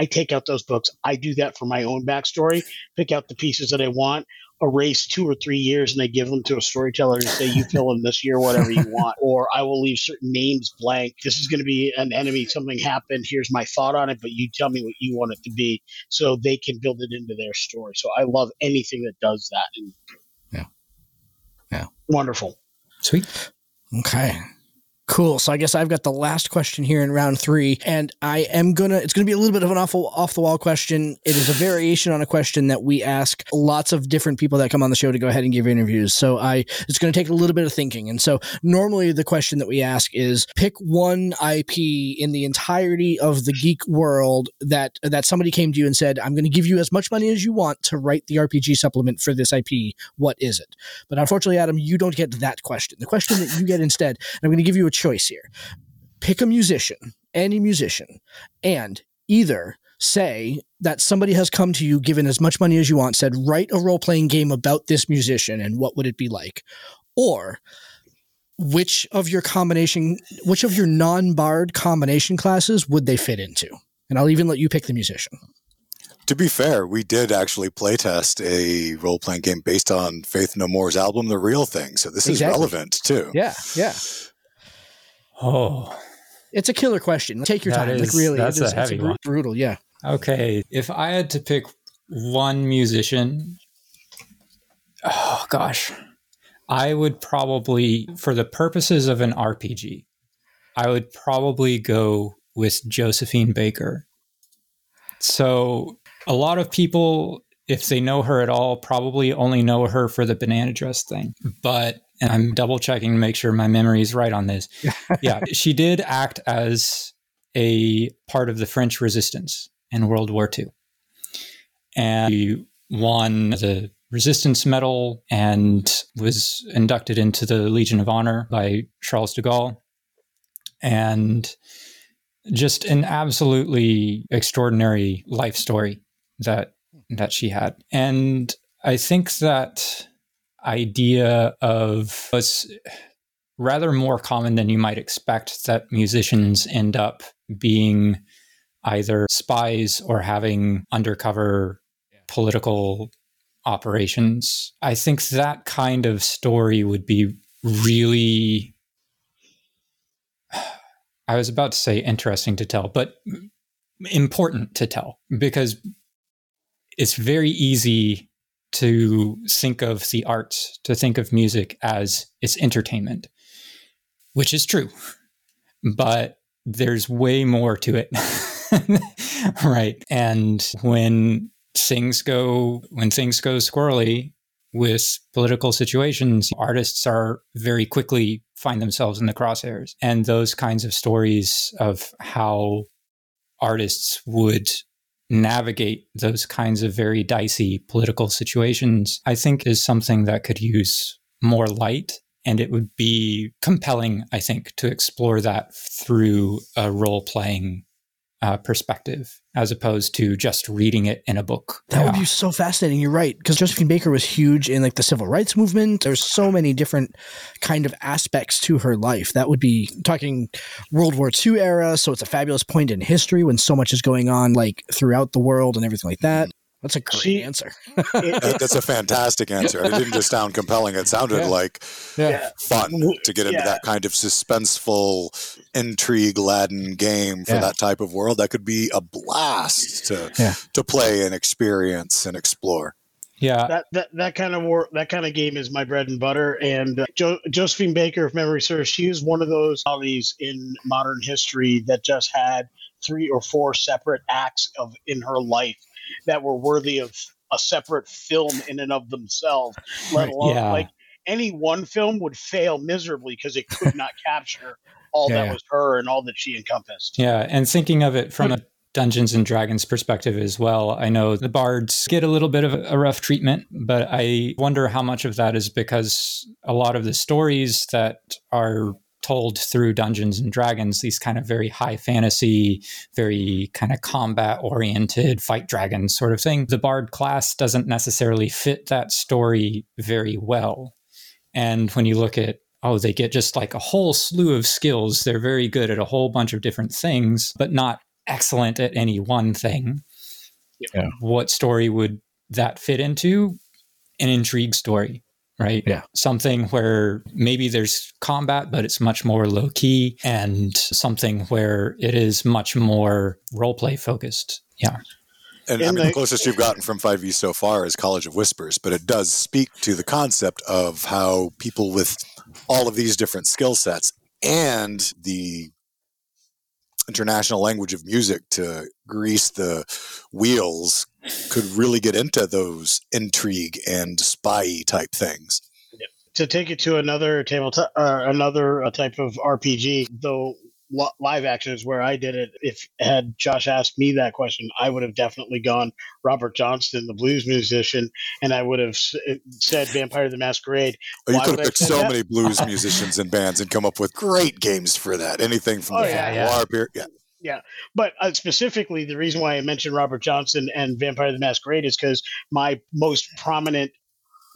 I take out those books. I do that for my own backstory, pick out the pieces that I want, erase two or three years, and I give them to a storyteller and say, You fill in this year whatever you want. [laughs] Or I will leave certain names blank. This is going to be an enemy. Something happened. Here's my thought on it, but you tell me what you want it to be so they can build it into their story. So I love anything that does that. And Yeah. Yeah. Wonderful. Sweet. Okay. Cool. So I guess I've got the last question here in round three, and I am gonna. It's gonna be a little bit of an awful off the wall question. It is a variation on a question that we ask lots of different people that come on the show to go ahead and give interviews. So I, it's gonna take a little bit of thinking. And so normally the question that we ask is pick one IP in the entirety of the geek world that that somebody came to you and said, "I'm to give you as much money as you want to write the RPG supplement for this IP. What is it?" But unfortunately, Adam, you don't get that question. The question that you get instead, and I'm to give you a choice here. Pick a musician, any musician, and either say that somebody has come to you, given as much money as you want, said, write a role playing game about this musician and what would it be like? Or which of your combination, which of your non bard combination classes would they fit into? And I'll even let you pick the musician. To be fair, we did actually playtest a role playing game based on Faith No More's album, The Real Thing. So this Exactly. is relevant too. Yeah, yeah. Oh, It's a killer question. Take your That time. is- like really, that's it a is, heavy it's one. brutal. Yeah. okay. If I had to pick one musician, oh gosh, I would probably, for the purposes of an RPG, I would probably go with Josephine Baker. So a lot of people, if they know her at all, probably only know her for the banana dress thing. But and I'm double checking to make sure my memory is right on this. [laughs] yeah, she did act as a part of the French resistance in World War II. And she won the Resistance Medal and was inducted into the Legion of Honor by Charles de Gaulle. And just an absolutely extraordinary life story that that she had. And I think that idea of it's rather more common than you might expect that musicians end up being either spies or having undercover political operations. I think that kind of story would be really I was about to say interesting to tell, but important to tell because it's very easy to think of the arts, to think of music as it's entertainment, which is true. But there's way more to it. [laughs] right. And when things go when things go squirrely with political situations, artists are very quickly find themselves in the crosshairs. And those kinds of stories of how artists would navigate those kinds of very dicey political situations, I think is something that could use more light. And it would be compelling, I think, to explore that through a role playing uh, perspective as opposed to just reading it in a book. That would be so fascinating. You're right, because Josephine Baker was huge in like the civil rights movement. There's so many different kind of aspects to her life. That would be talking World War II era. So it's a fabulous point in history when so much is going on like throughout the world and everything like that. That's a great She- answer. It- That's a fantastic answer. It didn't just sound compelling. It sounded Yeah. like Yeah. fun to get into Yeah. that kind of suspenseful, intrigue laden game for Yeah. that type of world. That could be a blast to Yeah. to play and experience and explore. Yeah, that that that kind of work that kind of game is my bread and butter and uh, jo- josephine baker if memory serves she is one of those bodies in modern history that just had three or four separate acts of in her life that were worthy of a separate film in and of themselves let alone yeah. like any one film would fail miserably because it could not capture all Yeah, that yeah. was her and all that she encompassed Yeah, and thinking of it from a Dungeons and Dragons perspective as well, I know the bards get a little bit of a rough treatment, but I wonder how much of that is because a lot of the stories that are told through Dungeons and Dragons, these kind of very high fantasy, very kind of combat oriented fight dragons sort of thing, the bard class doesn't necessarily fit that story very well. And when you look at oh, they get just like a whole slew of skills. They're very good at a whole bunch of different things, but not excellent at any one thing. Yeah. What story would that fit into? An intrigue story, right? Yeah. Something where maybe there's combat, but it's much more low key, and something where it is much more role play focused. Yeah. And I mean, the the- closest you've gotten from 5e so far is College of Whispers, but it does speak to the concept of how people with all of these different skill sets and the international language of music to grease the wheels could really get into those intrigue and spy type things. to take it to another tabletop, uh, another uh, type of RPG, though live action is where I did it. If had Josh asked me that question, I would have definitely gone Robert Johnson, the blues musician, and I would have uh, said Vampire the Masquerade. Or you could have picked so that? many blues [laughs] musicians and bands and come up with great games for that. Anything from Oh, the yeah, yeah. noir period. Yeah. But uh, specifically, the reason why I mentioned Robert Johnson and Vampire the Masquerade is because my most prominent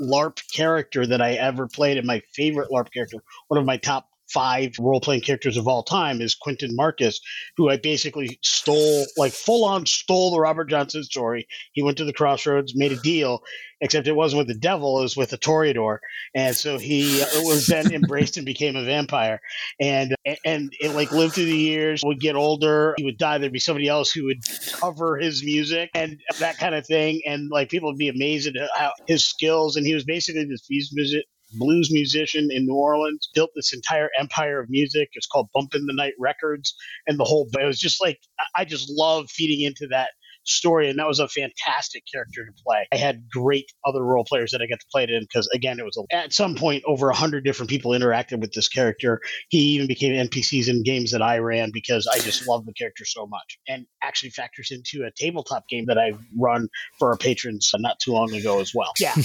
LARP character that I ever played, and my favorite LARP character, one of my top five role playing characters of all time, is Quentin Marcus, who I basically stole, like full on stole the Robert Johnson story. He went to the crossroads, made a deal, except it wasn't with the devil, it was with a Toreador. And so he uh, was then embraced and became a vampire and and it like lived through the years would get older he would die there'd be somebody else who would cover his music and that kind of thing and like people would be amazed at how his skills and he was basically this music blues musician in new orleans built this entire empire of music. It's called bump in the night records and the whole it was just like I- i just love feeding into that story and that was a fantastic character to play. I had great other role players that i got to play it in because again it was a, at some point over a hundred different people interacted with this character. He even became npcs in games that i ran because i just love the character so much and actually factors into a tabletop game that i run for our patrons not too long ago as well. Yeah [laughs]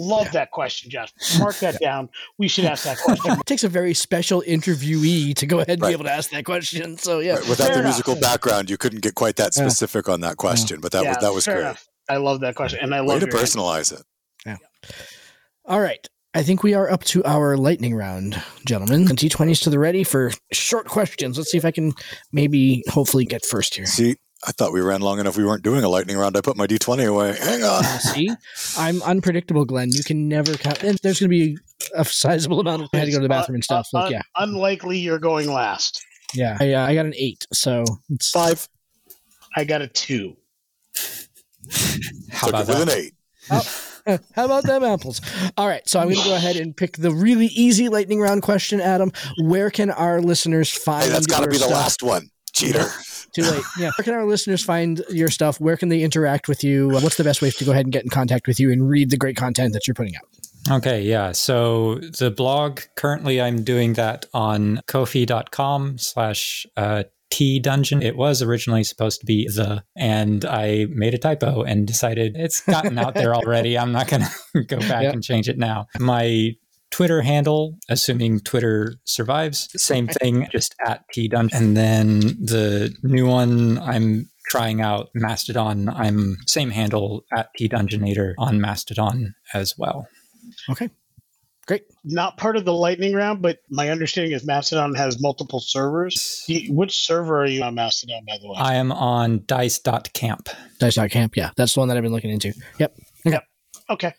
love that question josh mark that down we should ask that question [laughs] it takes a very special interviewee to go ahead and Right. be able to ask that question. So yeah, Right, Without Fair the enough. musical background, you couldn't get quite that Yeah. specific on that question, but that was that was fair great. enough. i love that question and i Way love to your answer. personalize it. Yeah. All right. I think we are up to our lightning round, gentlemen. And d20s to the ready for short questions. Let's see if I can maybe hopefully get first here. See, I thought we ran long enough. We weren't doing a lightning round. I put my d20 away. Hang on. Uh, [laughs] see, I'm unpredictable, Glenn. You can never count. And there's going to be a sizable amount of I had to go to the bathroom and stuff. Uh, Like, yeah, unlikely you're going last yeah. I, uh, I got an eight, so it's Five. i got a two How Took about it with that? an eight. [laughs] How about them apples? All right, so I'm going to go ahead and pick the really easy lightning round question, Adam. Where can our listeners find? Hey, that's got to be the stuff? last one. Cheater. Too late. Yeah. Where can our listeners find your stuff? Where can they interact with you? What's the best way to go ahead and get in contact with you and read the great content that you're putting out? Okay, yeah. So the blog currently I'm doing that on kofi.com slash uh, T dungeon. It was originally supposed to be the, and I made a typo and decided it's gotten out there [laughs] already. I'm not going [laughs] to go back Yep. and change it now. My Twitter handle, assuming Twitter survives, same thing, just at T dungeon. And then the new one I'm trying out, Mastodon. I'm same handle at T dungeonator on Mastodon as well. Okay. Great. Not part of the lightning round, but my understanding is Mastodon has multiple servers. Which server are you on Mastodon, by the way? I am on dice.camp. Dice.camp. Yeah, that's the one that I've been looking into. Yep. okay.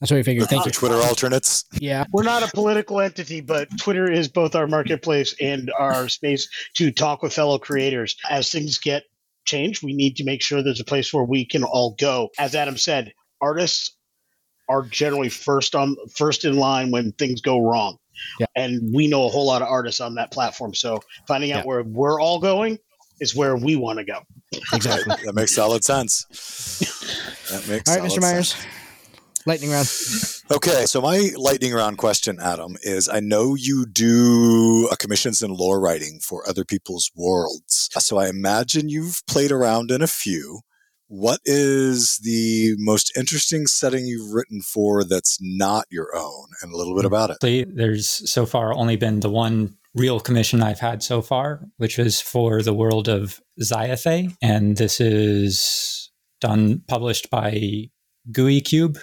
That's what we figured. Thank you. Twitter alternates. Yeah. We're not a political entity, but Twitter is both our marketplace and our space to talk with fellow creators. As things get changed, we need to make sure there's a place where we can all go. As Adam said, artists are generally first on first in line when things go wrong. Yeah. And we know a whole lot of artists on that platform. So finding out Yeah. where we're all going is where we want to go. Exactly. [laughs] that makes solid sense. [laughs] That makes All right, Mr. Myers. sense. Lightning round. Okay, so my lightning round question, Adam, is I know you do uh, commissions and lore writing for other people's worlds. So I imagine you've played around in a few. What is the most interesting setting you've written for that's not your own? And a little bit about it. There's so far only been the one real commission I've had so far, which was for the world of Zyathe. And this is done, published by GUI Cube.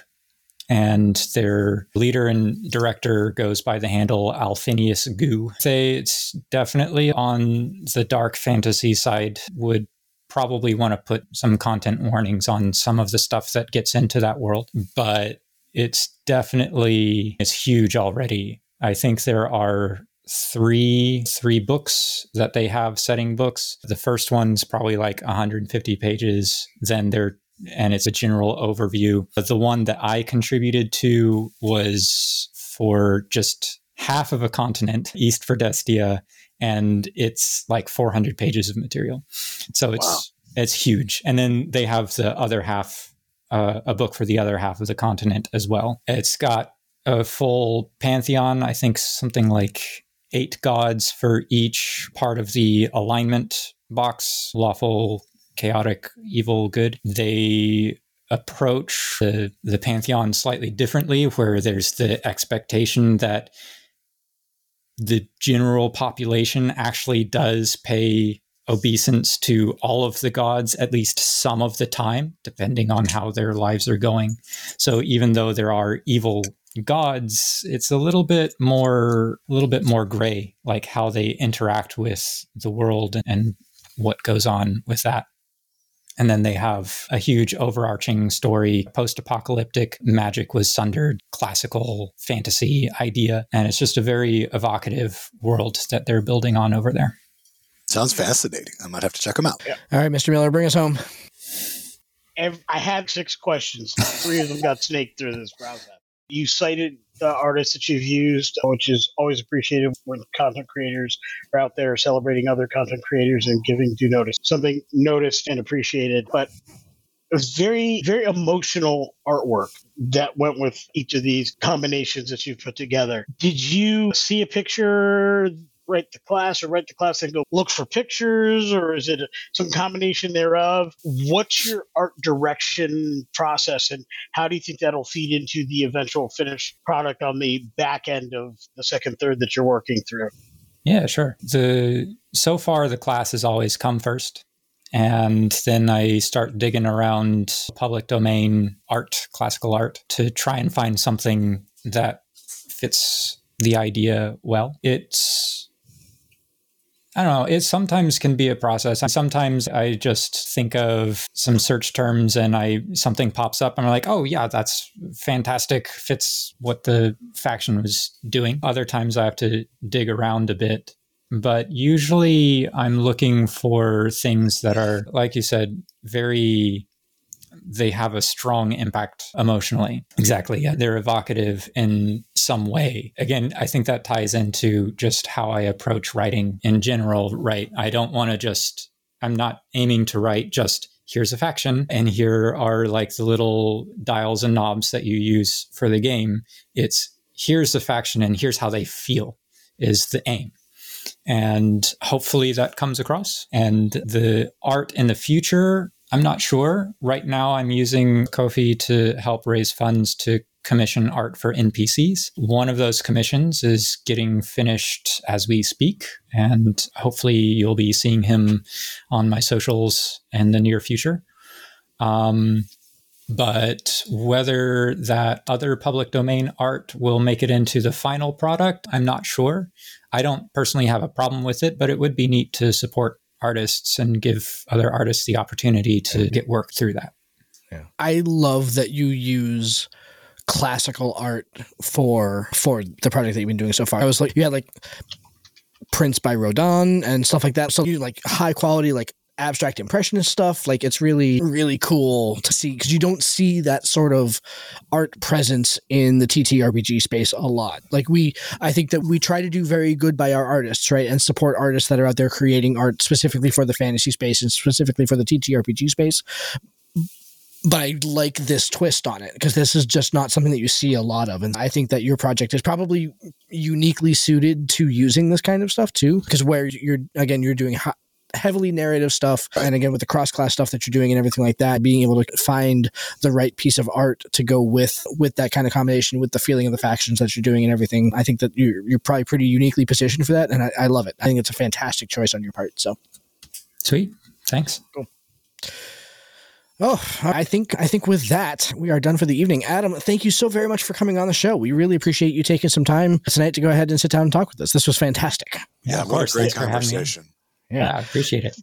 And their leader and director goes by the handle Alphinius Goo. Say it's definitely on the dark fantasy side, would probably want to put some content warnings on some of the stuff that gets into that world. But it's definitely it's huge already. I think there are three three books that they have setting books. The first one's probably like 150 pages. Then there and it's a general overview. But the one that I contributed to was for just half of a continent, East for Destia, and it's like 400 pages of material. So it's Wow. it's huge. And then they have the other half uh, a book for the other half of the continent as well. It's got a full pantheon, I think something like eight gods for each part of the alignment box lawful, chaotic, evil, good. They approach the, the pantheon slightly differently, where there's the expectation that the general population actually does pay obeisance to all of the gods at least some of the time, depending on how their lives are going. So even though there are evil gods, it's a little bit more a little bit more gray, like how they interact with the world and what goes on with that. And then they have a huge overarching story, post apocalyptic magic was sundered, classical fantasy idea. And it's just a very evocative world that they're building on over there. Sounds fascinating. I might have to check them out. Yeah. All right, Mr. Miller, bring us home. Ev- I had six questions. Three of them got snaked through this process. You cited the artists that you've used, which is always appreciated when content creators are out there celebrating other content creators and giving due notice. Something noticed and appreciated, but it was very, very emotional artwork that went with each of these combinations that you've put together. Did you see a picture, write the class, or write the class and go look for pictures, or is it some combination thereof? What's your art direction process, and how do you think that'll feed into the eventual finished product on the back end of the second third that you're working through? Yeah, sure. The so far the class has always come first. And then I start digging around public domain art, classical art, to try and find something that fits the idea well. It's I don't know. It sometimes can be a process. Sometimes I just think of some search terms and I something pops up and I'm like, oh yeah, that's fantastic. Fits what the faction was doing. Other times I have to dig around a bit. But usually I'm looking for things that are, like you said, very they have a strong impact emotionally. Exactly. They're evocative in some way. Again, I think that ties into just how I approach writing in general, right? I don't want to just, I'm not aiming to write just here's a faction and here are like the little dials and knobs that you use for the game. It's here's the faction and here's how they feel is the aim. And hopefully that comes across. And the art in the future, I'm not sure. Right now, I'm using Ko-fi to help raise funds to commission art for NPCs. One of those commissions is getting finished as we speak, and hopefully, you'll be seeing him on my socials in the near future. Um, But whether that other public domain art will make it into the final product, I'm not sure. I don't personally have a problem with it, but it would be neat to support artists and give other artists the opportunity to get work through that. Yeah. I love that you use classical art for for the project that you've been doing so far. I was like you had like prints by Rodin and stuff like that. So you like high quality like abstract impressionist stuff like it's really really cool to see because you don't see that sort of art presence in the ttrpg space a lot like we i think that we try to do very good by our artists right and support artists that are out there creating art specifically for the fantasy space and specifically for the ttrpg space but I like this twist on it because this is just not something that you see a lot of. And I think that your project is probably uniquely suited to using this kind of stuff too. Because where you're, again, you're doing heavily narrative stuff. And again, with the cross class stuff that you're doing and everything like that, being able to find the right piece of art to go with, with that kind of combination, with the feeling of the factions that you're doing and everything. I think that you're, you're probably pretty uniquely positioned for that. And I, I love it. I think it's a fantastic choice on your part. So sweet. Thanks. Cool. Oh, I think I think with that we are done for the evening. Adam, thank you so very much for coming on the show. We really appreciate you taking some time tonight to go ahead and sit down and talk with us. This was fantastic. Yeah, yeah of course. Great conversation. Yeah. yeah, I appreciate it.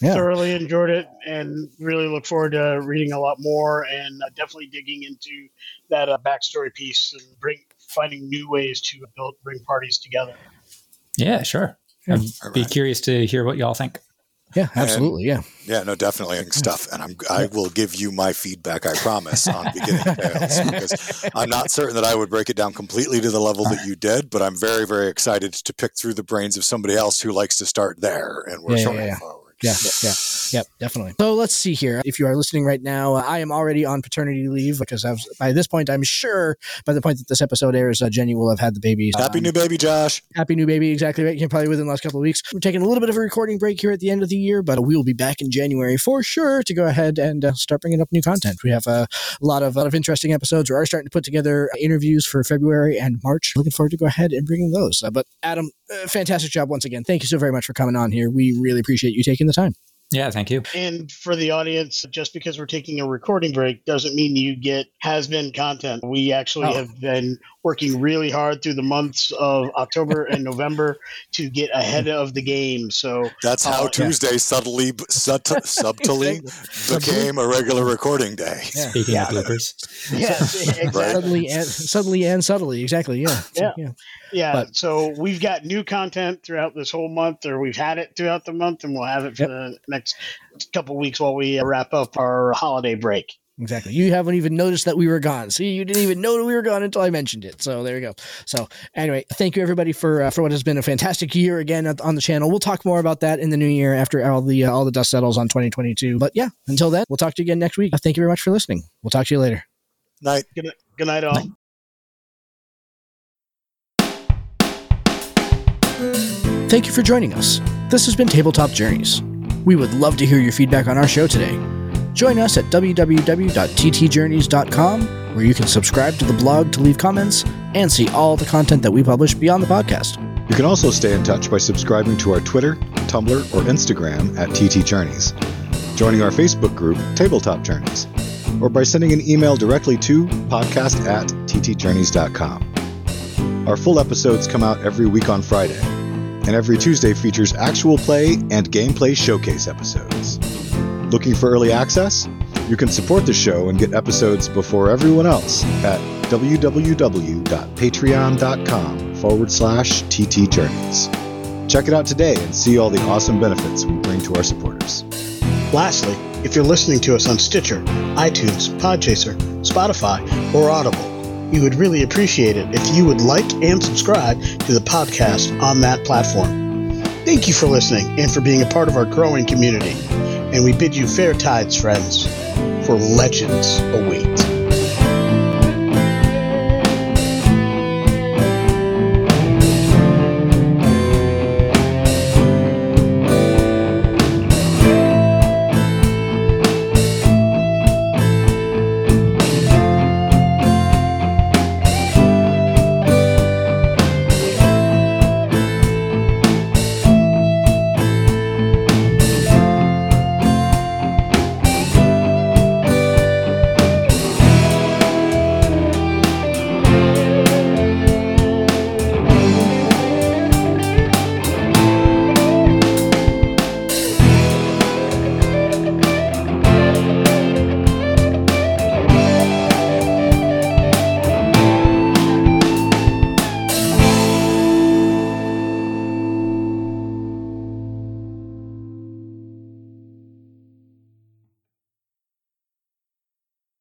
Yeah. Thoroughly enjoyed it and really look forward to reading a lot more and uh, definitely digging into that uh, backstory piece and bring finding new ways to build bring parties together. Yeah, sure. I'd right. be curious to hear what y'all think. Yeah, absolutely. And, yeah. Yeah, no, definitely and stuff. And I'm I will give you my feedback, I promise, on beginning [laughs] tales because I'm not certain that I would break it down completely to the level that you did, but I'm very, very excited to pick through the brains of somebody else who likes to start there and we're yeah, yeah, yeah. Yeah, yeah, yeah, definitely. So let's see here. If you are listening right now, I am already on paternity leave because I've, by this point, I'm sure by the point that this episode airs, uh, Jenny will have had the baby. Happy um, new baby, Josh. Happy new baby. Exactly right. You probably within the last couple of weeks. We're taking a little bit of a recording break here at the end of the year, but we will be back in January for sure to go ahead and uh, start bringing up new content. We have a lot of, a lot of interesting episodes. We are starting to put together interviews for February and March. Looking forward to go ahead and bringing those. Uh, but Adam, uh, fantastic job once again. Thank you so very much for coming on here. We really appreciate you taking the time. Yeah, thank you. And for the audience, just because we're taking a recording break doesn't mean you get has been content. We actually oh. have been working really hard through the months of October and [laughs] November to get ahead of the game. So that's how uh, Tuesday yeah. subtly sut- subtly [laughs] became a regular recording day. Yeah. Speaking yeah. of bloopers, yeah, [laughs] exactly. suddenly and suddenly and subtly, exactly. Yeah, yeah, yeah. yeah. But, so we've got new content throughout this whole month, or we've had it throughout the month, and we'll have it for yep. the next couple weeks while we wrap up our holiday break. Exactly. You haven't even noticed that we were gone. See, you didn't even know that we were gone until I mentioned it. So there you go. So anyway, thank you everybody for uh, for what has been a fantastic year again on the channel. We'll talk more about that in the new year after all the uh, all the dust settles on 2022. But yeah, until then, we'll talk to you again next week. Thank you very much for listening. We'll talk to you later. Night. Good night, good night all. Night. Thank you for joining us. This has been Tabletop Journeys. We would love to hear your feedback on our show today. Join us at www.ttjourneys.com, where you can subscribe to the blog to leave comments and see all the content that we publish beyond the podcast. You can also stay in touch by subscribing to our Twitter, Tumblr, or Instagram at TT Journeys, joining our Facebook group, Tabletop Journeys, or by sending an email directly to podcast at ttjourneys.com. Our full episodes come out every week on Friday, and every Tuesday features actual play and gameplay showcase episodes. Looking for early access? You can support the show and get episodes before everyone else at www.patreon.com forward slash ttjourneys. Check it out today and see all the awesome benefits we bring to our supporters. Lastly, if you're listening to us on Stitcher, iTunes, Podchaser, Spotify, or Audible, we would really appreciate it if you would like and subscribe to the podcast on that platform. Thank you for listening and for being a part of our growing community and we bid you fair tides, friends, for legends await.